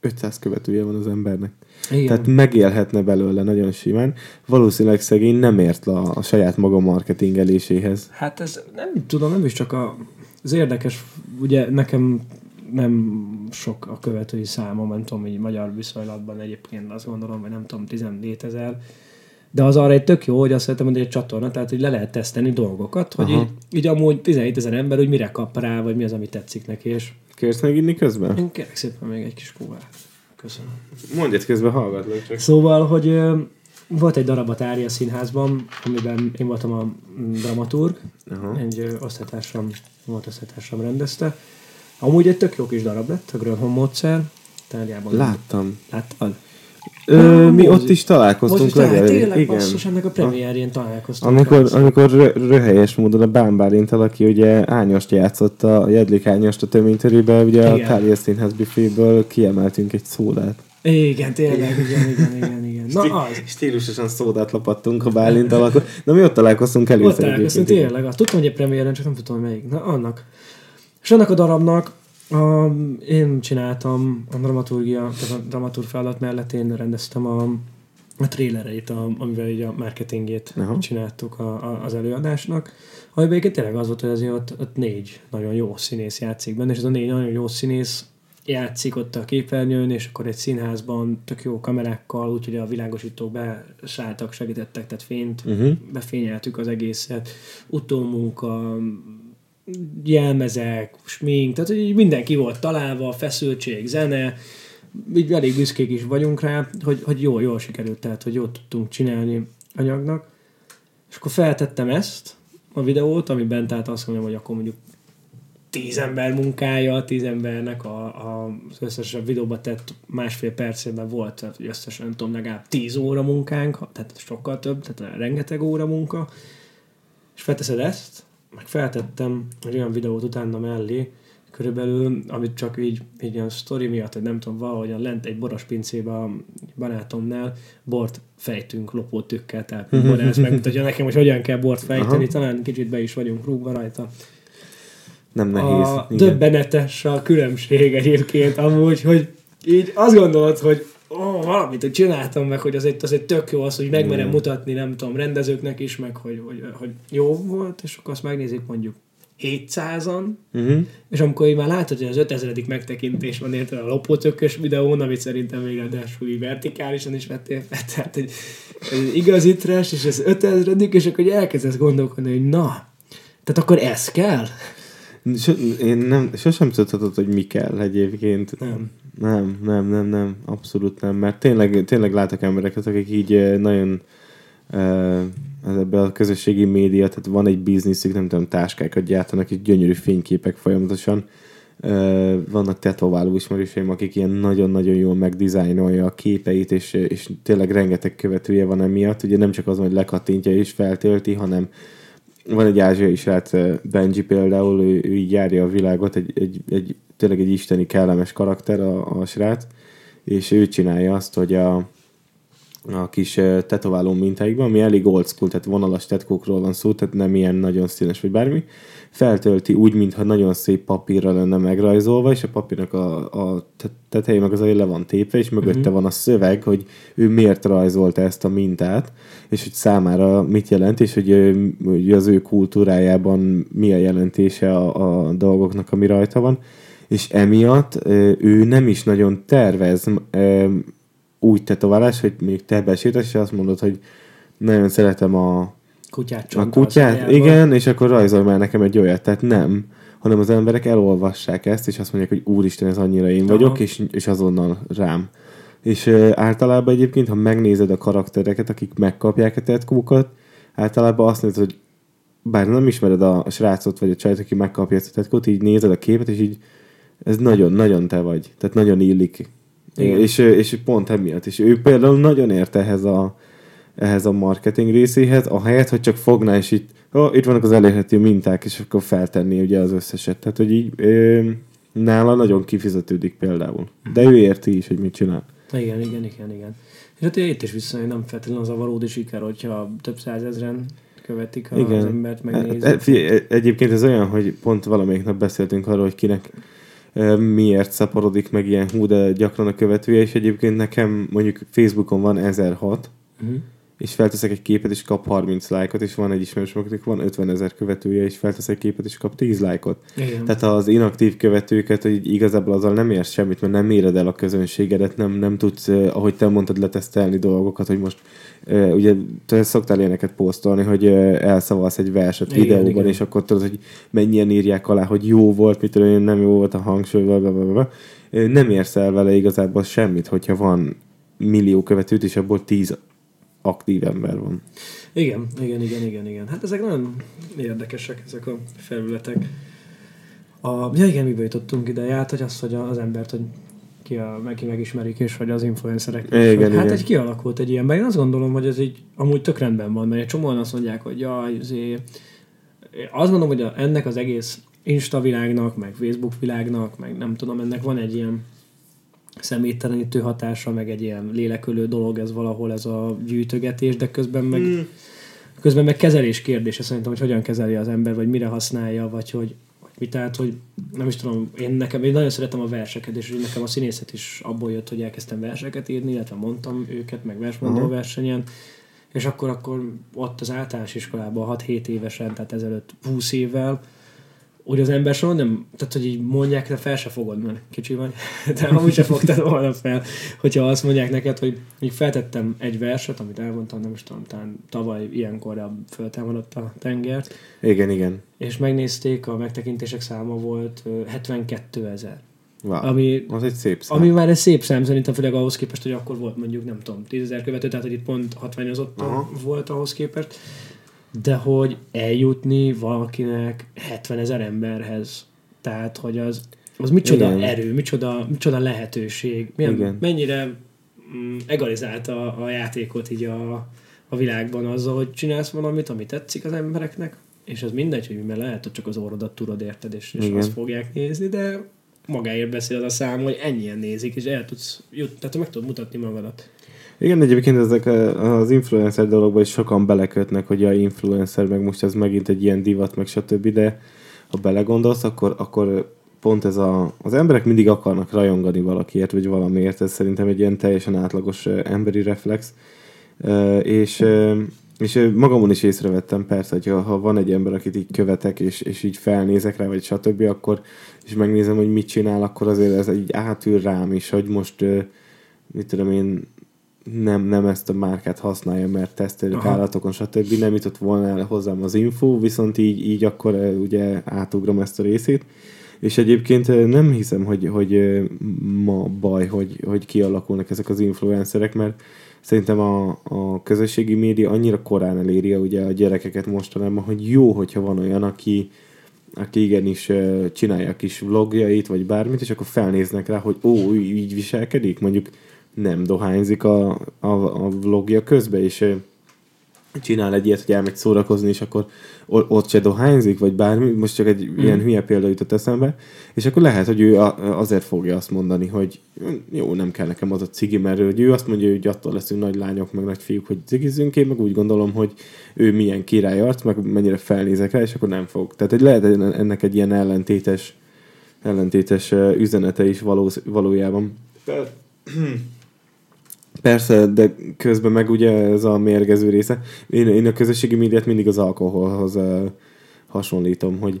500 követője van az embernek. Igen. Tehát megélhetne belőle nagyon simán. Valószínűleg szegény nem ért a, a saját maga marketingeléséhez. Hát ez nem tudom, nem is csak a, az érdekes, ugye nekem nem sok a követői számom, nem tudom, így magyar viszonylatban egyébként azt gondolom, vagy nem tudom, 14 ezer, de az arra egy tök jó, hogy azt szeretem hogy egy csatorna, tehát hogy le lehet teszteni dolgokat, hogy így, így, amúgy 17 ezer ember, hogy mire kap rá, vagy mi az, ami tetszik neki, és... Kérsz meg inni közben? Én kérek szépen még egy kis kóvát. Köszönöm. Mondj egy közben hallgatlak csak. Szóval, hogy ö, volt egy darab a Tária színházban, amiben én voltam a dramaturg, uh-huh. egy osztálytársam, volt osztálytársam rendezte. Amúgy egy tök jó kis darab lett, a Grönholm módszer. Tárgyában. Láttam. Láttad? Ö, mi ott is találkoztunk legalább. Tényleg, igen. basszus, ennek a premierjén találkoztunk. Amikor, amikor rö, röhelyes módon a Bán Bálintal, aki ugye Ányost játszott, a Jedlik Ányost a töménytörőbe, ugye igen. a Tália Színház büféből kiemeltünk egy szódát. Igen, tényleg, igen, igen, igen, igen. Na az. Stílusosan szódát lapattunk a Bálint akkor. Na mi ott találkoztunk először. Ott találkoztunk, tényleg. Azt tudtam, hogy egy premiéren, csak nem tudom melyik. Na annak. És annak a darabnak a, én csináltam a dramaturgia, tehát a dramaturg feladat mellett én rendeztem a, a trélereit, a, amivel így a marketingét Aha. csináltuk a, a, az előadásnak. Amiben tényleg az volt, hogy azért ott, ott négy nagyon jó színész játszik benne, és ez a négy nagyon jó színész játszik ott a képernyőn, és akkor egy színházban tök jó kamerákkal, úgyhogy a világosítók beszálltak, segítettek, tehát fényt, uh-huh. befényeltük az egészet, utómunka, jelmezek, smink, tehát hogy mindenki volt találva, feszültség, zene, így elég büszkék is vagyunk rá, hogy, hogy jól, jól sikerült, tehát hogy jól tudtunk csinálni anyagnak. És akkor feltettem ezt, a videót, amiben tehát azt mondom, hogy akkor mondjuk tíz ember munkája, tíz embernek a, a, az összes a videóba tett másfél percében volt, tehát összesen nem tudom, legalább tíz óra munkánk, tehát sokkal több, tehát rengeteg óra munka, és felteszed ezt, meg feltettem egy olyan videót utána mellé, körülbelül, amit csak így, így ilyen sztori miatt, hogy nem tudom, valahogyan lent egy boros pincébe a barátomnál bort fejtünk lopótükkel, tehát borász megmutatja nekem, hogy hogyan kell bort fejteni, Aha. talán kicsit be is vagyunk rúgva rajta. Nem nehéz. A igen. döbbenetes a különbség egyébként amúgy, hogy így azt gondolod, hogy oh, valamit hogy csináltam meg, hogy azért, azért tök jó az, hogy megmerem mm. mutatni, nem tudom, rendezőknek is, meg hogy, hogy, hogy jó volt, és akkor azt megnézik mondjuk 700-an, uh-huh. Mhm. és amikor így már látod, hogy az 5000 megtekintés van érte a lopótökös videón, amit szerintem még ráadásul így vertikálisan is vettél fel, tehát egy, egy igazi trash, és az 5000 és akkor elkezdesz gondolkodni, hogy na, tehát akkor ez kell? So, én nem, sosem tudhatod, hogy mi kell egyébként. Nem. Nem, nem, nem, nem, abszolút nem, mert tényleg, tényleg látok embereket, akik így nagyon uh, ebbe a közösségi média, tehát van egy bizniszük, nem tudom, táskákat gyártanak, és gyönyörű fényképek folyamatosan, vannak tetováló ismerőseim, akik ilyen nagyon-nagyon jól megdizájnolja a képeit, és, és tényleg rengeteg követője van emiatt. Ugye nem csak az, hogy lekattintja és feltölti, hanem van egy ázsiai srác, Benji például, ő, ő így járja a világot, egy, egy, egy, tényleg egy isteni kellemes karakter a, a srác, és ő csinálja azt, hogy a, a kis tetováló mintáikban, ami elég old school, tehát vonalas tetkókról van szó, tehát nem ilyen nagyon színes vagy bármi, feltölti úgy, mintha nagyon szép papírra lenne megrajzolva, és a papírnak a, a tetején meg az le van tépve, és mögötte uh-huh. van a szöveg, hogy ő miért rajzolta ezt a mintát, és hogy számára mit jelent, és hogy, hogy az ő kultúrájában mi a jelentése a, a dolgoknak, ami rajta van. És emiatt ő nem is nagyon tervez úgy tetoválás, hogy még te besétesz, és azt mondod, hogy nagyon szeretem a kutyát A kutyát, igen, és akkor rajzol már nekem egy olyat. Tehát nem, hanem az emberek elolvassák ezt, és azt mondják, hogy úristen, ez annyira én vagyok, és, és azonnal rám. És uh, általában egyébként, ha megnézed a karaktereket, akik megkapják a tetkókat, általában azt nézed, hogy bár nem ismered a, srácot vagy a csajt, aki megkapja a tetkót, így nézed a képet, és így ez nagyon-nagyon te vagy. Tehát nagyon illik. Igen. És, és pont emiatt. És ő például nagyon ért ehhez a, ehhez a marketing részéhez, ahelyett, hogy csak fogná, és itt, oh, itt vannak az elérhető minták, és akkor feltenni ugye az összeset. Tehát, hogy így ö, nála nagyon kifizetődik például. De ő érti is, hogy mit csinál. Igen, igen, igen, igen. És hát itt is vissza, nem feltétlenül az a valódi siker, hogyha több százezren követik a, Igen. az embert, megnézik. E, e, egyébként ez olyan, hogy pont valamelyik nap beszéltünk arról, hogy kinek miért szaporodik meg ilyen? Hú, de gyakran a követője, és egyébként nekem mondjuk Facebookon van 1006, uh-huh és felteszek egy képet, és kap 30 lájkot, és van egy ismerős, akinek van 50 ezer követője, és felteszek egy képet, és kap 10 lájkot. Igen. Tehát az inaktív követőket, hogy igazából azzal nem érsz semmit, mert nem éred el a közönségedet, nem, nem tudsz, ahogy te mondtad, letesztelni dolgokat, hogy most ugye te szoktál ilyeneket posztolni, hogy elszavalsz egy verset igen, videóban, igen. és akkor tudod, hogy mennyien írják alá, hogy jó volt, mit tudom nem jó volt a hangsúly, blablabla. nem érsz el vele igazából semmit, hogyha van millió követőt, és abból tíz aktív ember van. Igen, igen, igen, igen, igen. Hát ezek nagyon érdekesek, ezek a felületek. A, ja igen, mibe jutottunk ide, hát, hogy az, hogy az embert, hogy ki, a, meg, ki megismerik, és hogy az influencerek. Igen, és, igen, hát egy kialakult egy ilyen, én azt gondolom, hogy ez így amúgy tök rendben van, mert egy csomóan azt mondják, hogy jaj, azért, azt gondolom, hogy a, ennek az egész Insta világnak, meg Facebook világnak, meg nem tudom, ennek van egy ilyen személytelenítő hatása, meg egy ilyen lélekölő dolog ez valahol ez a gyűjtögetés, de közben meg, mm. közben meg kezelés kérdése szerintem, hogy hogyan kezeli az ember, vagy mire használja, vagy hogy mi, tehát, hogy nem is tudom, én nekem, én nagyon szeretem a verseket, és nekem a színészet is abból jött, hogy elkezdtem verseket írni, illetve mondtam őket, meg versmondó uh-huh. versenyen, és akkor, akkor ott az általános iskolában 6-7 évesen, tehát ezelőtt 20 évvel, úgy az ember soha nem, tehát hogy így mondják, de fel se fogod, mert kicsi vagy, de amúgy se fogtad volna fel, hogyha azt mondják neked, hogy még feltettem egy verset, amit elmondtam, nem is tudom, talán tavaly ilyenkor föltámadott a tengert. Igen, igen. És megnézték, a megtekintések száma volt 72 ezer. Wow, ami, az egy szép szám. Ami már egy szép szám, szerintem főleg ahhoz képest, hogy akkor volt mondjuk, nem tudom, 10 ezer követő, tehát hogy itt pont hatványozott volt ahhoz képest de hogy eljutni valakinek 70 ezer emberhez, tehát hogy az, az micsoda Igen. erő, micsoda, micsoda lehetőség, milyen, Igen. mennyire mm, a, a játékot így a, a világban azzal, hogy csinálsz valamit, ami tetszik az embereknek, és az mindegy, hogy mert lehet, hogy csak az orrodat tudod, érted, és, és azt fogják nézni, de magáért beszél az a szám, hogy ennyien nézik, és el tudsz jut, tehát meg tudod mutatni magadat. Igen, egyébként ezek az influencer dologban is sokan belekötnek, hogy a influencer, meg most ez megint egy ilyen divat, meg stb., de ha belegondolsz, akkor, akkor pont ez a, az emberek mindig akarnak rajongani valakiért, vagy valamiért, ez szerintem egy ilyen teljesen átlagos emberi reflex, és, és magamon is észrevettem persze, hogy ha van egy ember, akit így követek, és, és így felnézek rá, vagy stb., akkor, és megnézem, hogy mit csinál, akkor azért ez így átül rám is, hogy most mit tudom én, nem, nem ezt a márkát használja, mert tesztelik Aha. állatokon, stb. Nem jutott volna el hozzám az info, viszont így, így akkor eh, ugye átugrom ezt a részét. És egyébként eh, nem hiszem, hogy, hogy eh, ma baj, hogy, hogy kialakulnak ezek az influencerek, mert szerintem a, a közösségi média annyira korán eléri ugye a gyerekeket mostanában, hogy jó, hogyha van olyan, aki, aki igenis csinálja a kis vlogjait, vagy bármit, és akkor felnéznek rá, hogy ó, így viselkedik, mondjuk nem dohányzik a, a, a vlogja közben, és csinál egy ilyet, hogy elmegy szórakozni, és akkor ott se dohányzik, vagy bármi, most csak egy mm. ilyen hülye példa jutott eszembe, és akkor lehet, hogy ő azért fogja azt mondani, hogy jó, nem kell nekem az a cigi, mert hogy ő azt mondja, hogy attól leszünk nagy lányok, meg nagy fiúk, hogy cigizzünk, én meg úgy gondolom, hogy ő milyen király arc, meg mennyire felnézek rá, és akkor nem fog. Tehát hogy lehet ennek egy ilyen ellentétes, ellentétes üzenete is való, valójában. Persze, de közben meg ugye ez a mérgező része. Én, én a közösségi médiát mindig az alkoholhoz uh, hasonlítom, hogy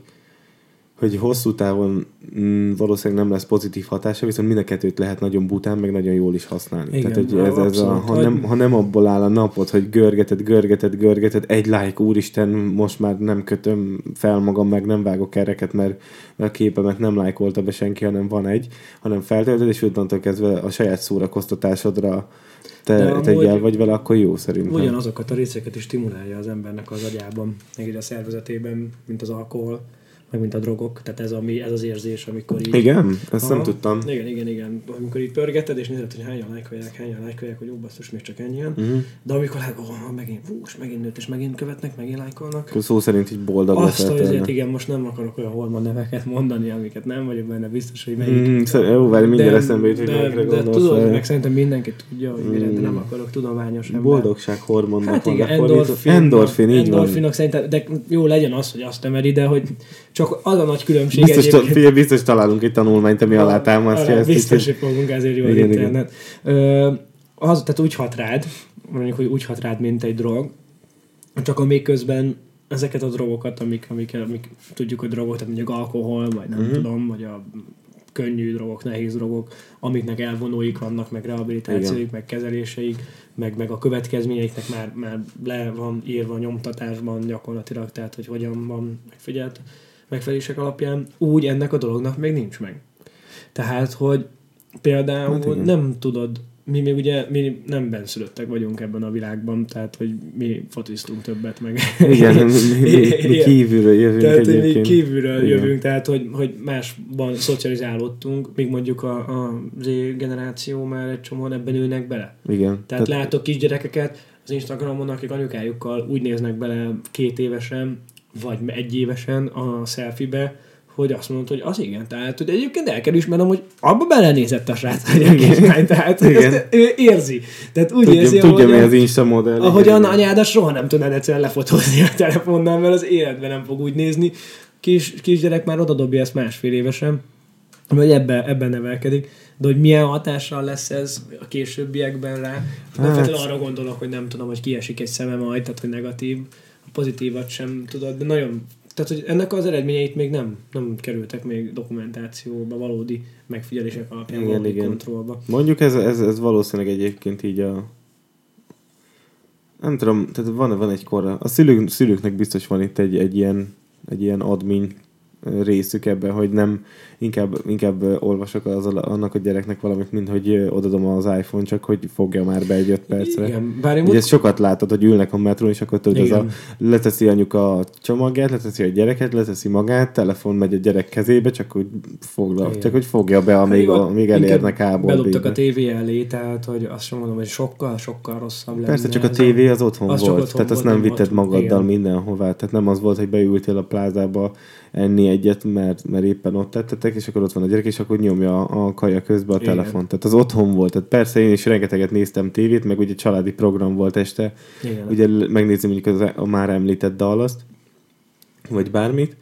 hogy hosszú távon mm, valószínűleg nem lesz pozitív hatása, viszont mind a kettőt lehet nagyon bután, meg nagyon jól is használni. Igen, Tehát, hogy ez, ez a, ha, nem, ha nem abból áll a napod, hogy görgeted, görgeted, görgeted, egy like, úristen, most már nem kötöm fel magam, meg nem vágok kereket, mert mert a képemet nem lájkolta be senki, hanem van egy, hanem feltöltöd, és onnantól kezdve a saját szórakoztatásodra De te tegyel vagy vele, akkor jó szerintem. Ugyanazokat a részeket is stimulálja az embernek az agyában, meg a szervezetében, mint az alkohol, meg mint a drogok. Tehát ez, ami, ez az érzés, amikor így... Igen? Ezt nem Aha. tudtam. Igen, igen, igen. Amikor így pörgeted, és nézed, hogy hányan lájkolják, hányan lájkolják, hogy ó, basszus, még csak ennyien. Mhm. De amikor hát, ó, megint, hú, és megint nőtt, és megint követnek, megint lájkolnak. Akkor szó szerint így boldog Azt, tőle. ezért igen, most nem akarok olyan hormon neveket mondani, amiket nem vagyok benne biztos, hogy melyik. Mm, szer- jó, várj, mindjárt eszembe jut, hogy de, de gondolsz. tudod, meg szerintem mindenki tudja, hogy mire, de nem akarok tudományos ember. Boldogság hormonnak Hát van igen, endorfin, Endorfin, így van. endorfinok szerintem, de jó legyen az, hogy azt emeli, de hogy csak az a nagy különbség Biztos, egyébként. figyelj, biztos találunk egy tanulmányt, ami alá támasztja Arra ezt. Biztos, hogy fogunk ezért jó Igen, igen. internet. Ö, az, tehát úgy hat rád, mondjuk, hogy úgy hat rád, mint egy drog, csak amíg közben ezeket a drogokat, amik, amik, amik tudjuk, hogy drogok, tehát mondjuk alkohol, vagy nem Mhm. tudom, vagy a könnyű drogok, nehéz drogok, amiknek elvonóik vannak, meg rehabilitációik, meg kezeléseik, meg, meg a következményeiknek már, már le van írva nyomtatásban gyakorlatilag, tehát hogy hogyan van megfigyelt megfelelések alapján, úgy ennek a dolognak még nincs meg. Tehát, hogy például Hát igen. nem tudod, mi még ugye mi nem benszülöttek vagyunk ebben a világban, tehát hogy mi fociztunk többet meg. Igen, mi, mi, mi, kívülről jövünk Tehát, hogy mi egyébként. kívülről Igen. jövünk, tehát, hogy, hogy másban szocializálódtunk, míg mondjuk a, a Z generáció már egy csomóan ebben ülnek bele. Igen. Tehát látok kisgyerekeket az Instagramon, akik anyukájukkal úgy néznek bele két évesen, vagy egy évesen a selfie-be, hogy azt mondod, hogy az igen. Tehát, hogy egyébként el kell ismernem, hogy abba belenézett a srác, hogy a. Tehát, Igen. ezt ő érzi. Tehát úgy Tudja, érzi, tudja mi ahogyan- az Insta modell. Ahogyan igen. anyádat soha nem tudnád egyszerűen lefotózni a telefonnal, mert az életben nem fog úgy nézni. Kis, kisgyerek már odadobja ezt másfél évesen, vagy ebben, ebben nevelkedik. De hogy milyen hatással lesz ez a későbbiekben rá, nem Hát- feltétlenül arra gondolok, hogy nem tudom, hogy kiesik egy szeme majd, tehát hogy negatív, pozitívat sem tudod, de nagyon tehát, hogy ennek az eredményeit még nem, nem kerültek még dokumentációba, valódi megfigyelések alapján, Igen, valódi igen. kontrollba. Mondjuk ez, ez, ez valószínűleg egyébként így a... Nem tudom, tehát van, van egy korra. A szülők, szülőknek biztos van itt egy, egy, ilyen, egy ilyen admin részük ebben, hogy nem inkább, inkább olvasok az, annak a gyereknek valamit, mint hogy odadom az iPhone, csak hogy fogja már be egy öt percre. Igen, bár én Ugye ezt sokat látod, hogy ülnek a metrón, és akkor tudod, az a, leteszi anyuka a csomagját, leteszi a gyereket, leteszi magát, telefon megy a gyerek kezébe, csak úgy foglal, Igen. csak hogy fogja be, amíg, Hát, amíg inkább elérnek A-ból Bedobtak a tévé elé, tehát hogy azt sem mondom, hogy sokkal, sokkal rosszabb lenne. Persze, csak a tévé az otthon Az volt, otthon tehát azt volt, nem nem vitted magaddal igen. mindenhová. Tehát nem az volt, hogy beültél a plázába enni egyet, mert, mert éppen ott tettetek, és akkor ott van a gyerek, és akkor nyomja a, a kaja közben a Igen. telefon. Tehát az otthon volt. Tehát persze én is rengeteget néztem tévét, meg ugye családi program volt este, Igen. ugye megnézni mondjuk az, a már említett Dallas-t, vagy bármit,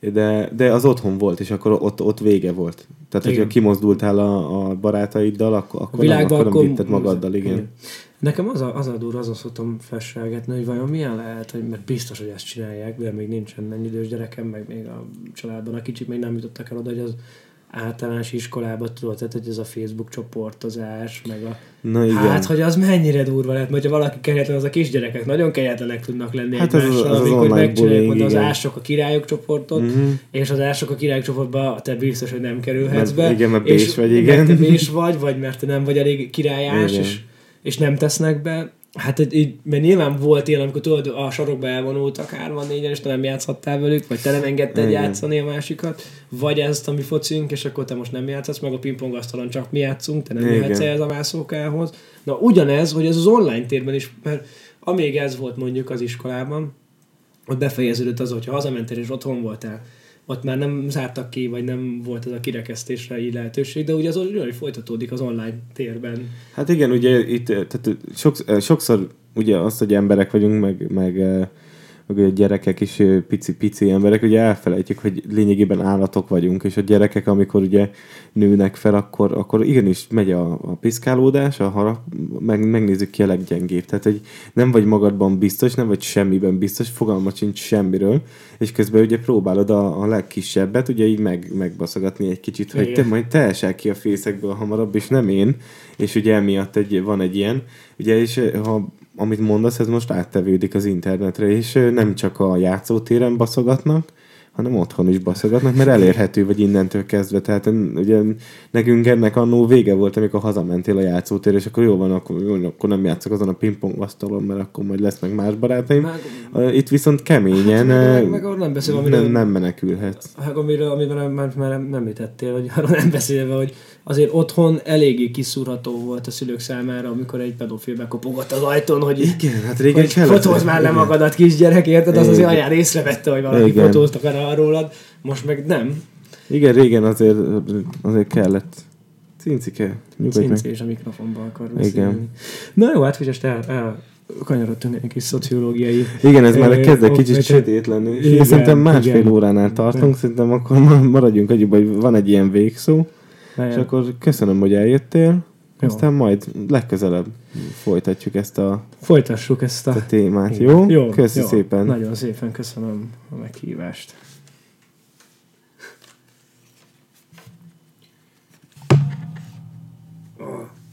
de, de az otthon volt, és akkor ott, ott vége volt. Tehát, hogyha Igen. kimozdultál a, a barátaiddal, akkor, a akkor, nem, világban akkor nem akkor... vitted magaddal, igen. Nekem az a, az a durva, azon szoktam fesselgetni, hogy vajon milyen lehet, hogy, mert biztos, hogy ezt csinálják, de még nincsen ennyi idős gyerekem, meg még a családban a kicsik még nem jutottak el oda, hogy az általános iskolában tudod, tehát hogy ez a Facebook csoportozás, meg a... Na igen. Hát, hogy az mennyire durva lehet, mert ha valaki kegyetlen, az a kisgyerekek nagyon kegyetlenek tudnak lenni Hát az- egymással, az az amikor online megcsinálják bullying, az. Ások a királyok csoportot, Mhm. és az Ások a királyok csoportba te biztos, hogy nem kerülhetsz Mert- be. igen, mert és vagy, mert igen. te bés vagy, vagy mert te nem vagy elég királyás, Igen. és, és nem tesznek be, Hát így, mert nyilván volt ilyen, amikor tudod, a sarokba elvonultak hárman, négyen, és te nem játszhattál velük, vagy te nem engedted Igen. játszani a másikat, vagy ezt a mi focink, és akkor te most nem játszhatsz, meg a pingpongasztalon csak mi játszunk, te nem Igen. jöhetsz ehhez a mászókához. Na ugyanez, hogy ez az online térben is, mert amíg ez volt mondjuk az iskolában, ott befejeződött az, hogyha hazamentél és otthon voltál, ott már nem zártak ki, vagy nem volt ez a kirekesztésre így lehetőség, de ugye az ugyanúgy folytatódik az online térben. Hát igen, ugye itt tehát sokszor, sokszor ugye azt, hogy emberek vagyunk, meg, meg, ugye gyerekek is eh, pici, pici emberek, ugye elfelejtjük, hogy lényegében állatok vagyunk, és a gyerekek, amikor ugye nőnek fel, akkor, akkor igenis megy a, a piszkálódás, a harap, meg, megnézzük ki a leggyengébb. Tehát, hogy nem vagy magadban biztos, nem vagy semmiben biztos, fogalma sincs semmiről, és közben ugye próbálod a, a legkisebbet, ugye így meg, megbaszogatni egy kicsit, hogy te Igen. majd te esel ki a fészekből hamarabb, és nem én, és ugye emiatt egy, van egy ilyen, ugye, és ha amit mondasz, ez most áttevődik az internetre, és nem csak a játszótéren baszogatnak, hanem otthon is baszogatnak, mert elérhető vagy innentől kezdve. Tehát ugye nekünk ennek annó vége volt, amikor hazamentél a játszótér, és akkor jó van, akkor, jó, akkor nem játszok azon a pingpongasztalon, mert akkor majd lesz meg más barátaim. Meg- Itt viszont keményen meg- eh, meg- meg nem beszélve, amiről- nem, nem menekülhetsz. Hát amiről, amivel már, már említettél, vagy arról nem beszélve, hogy azért otthon eléggé kiszúrható volt a szülők számára, amikor egy pedofil bekopogott az ajtón, hogy, Igen, hát régen hogy kellett- fotózd már le igen. magadat, kisgyerek, érted? Az azért Igen. anyád észrevette, hogy valaki Igen. fotóztak el rólad, most meg nem. Igen, régen azért, azért kellett. Cincike, nyugodj meg. Cinci és a mikrofonba akar Igen. beszélni. Na jó, hát hogy most el, el kanyarodtunk egy kis szociológiai Igen, ez már kezd egy kicsit sötét lenni. És Igen, szerintem másfél igen. óránál tartunk, szerintem akkor ma- maradjunk annyiba, hogy van egy ilyen végszó, és helyen. akkor köszönöm, hogy eljöttél, Jó. aztán majd legközelebb folytatjuk ezt a, Folytassuk ezt a... a témát, jó? Jó, Köszi jó. szépen. Nagyon szépen köszönöm a meghívást.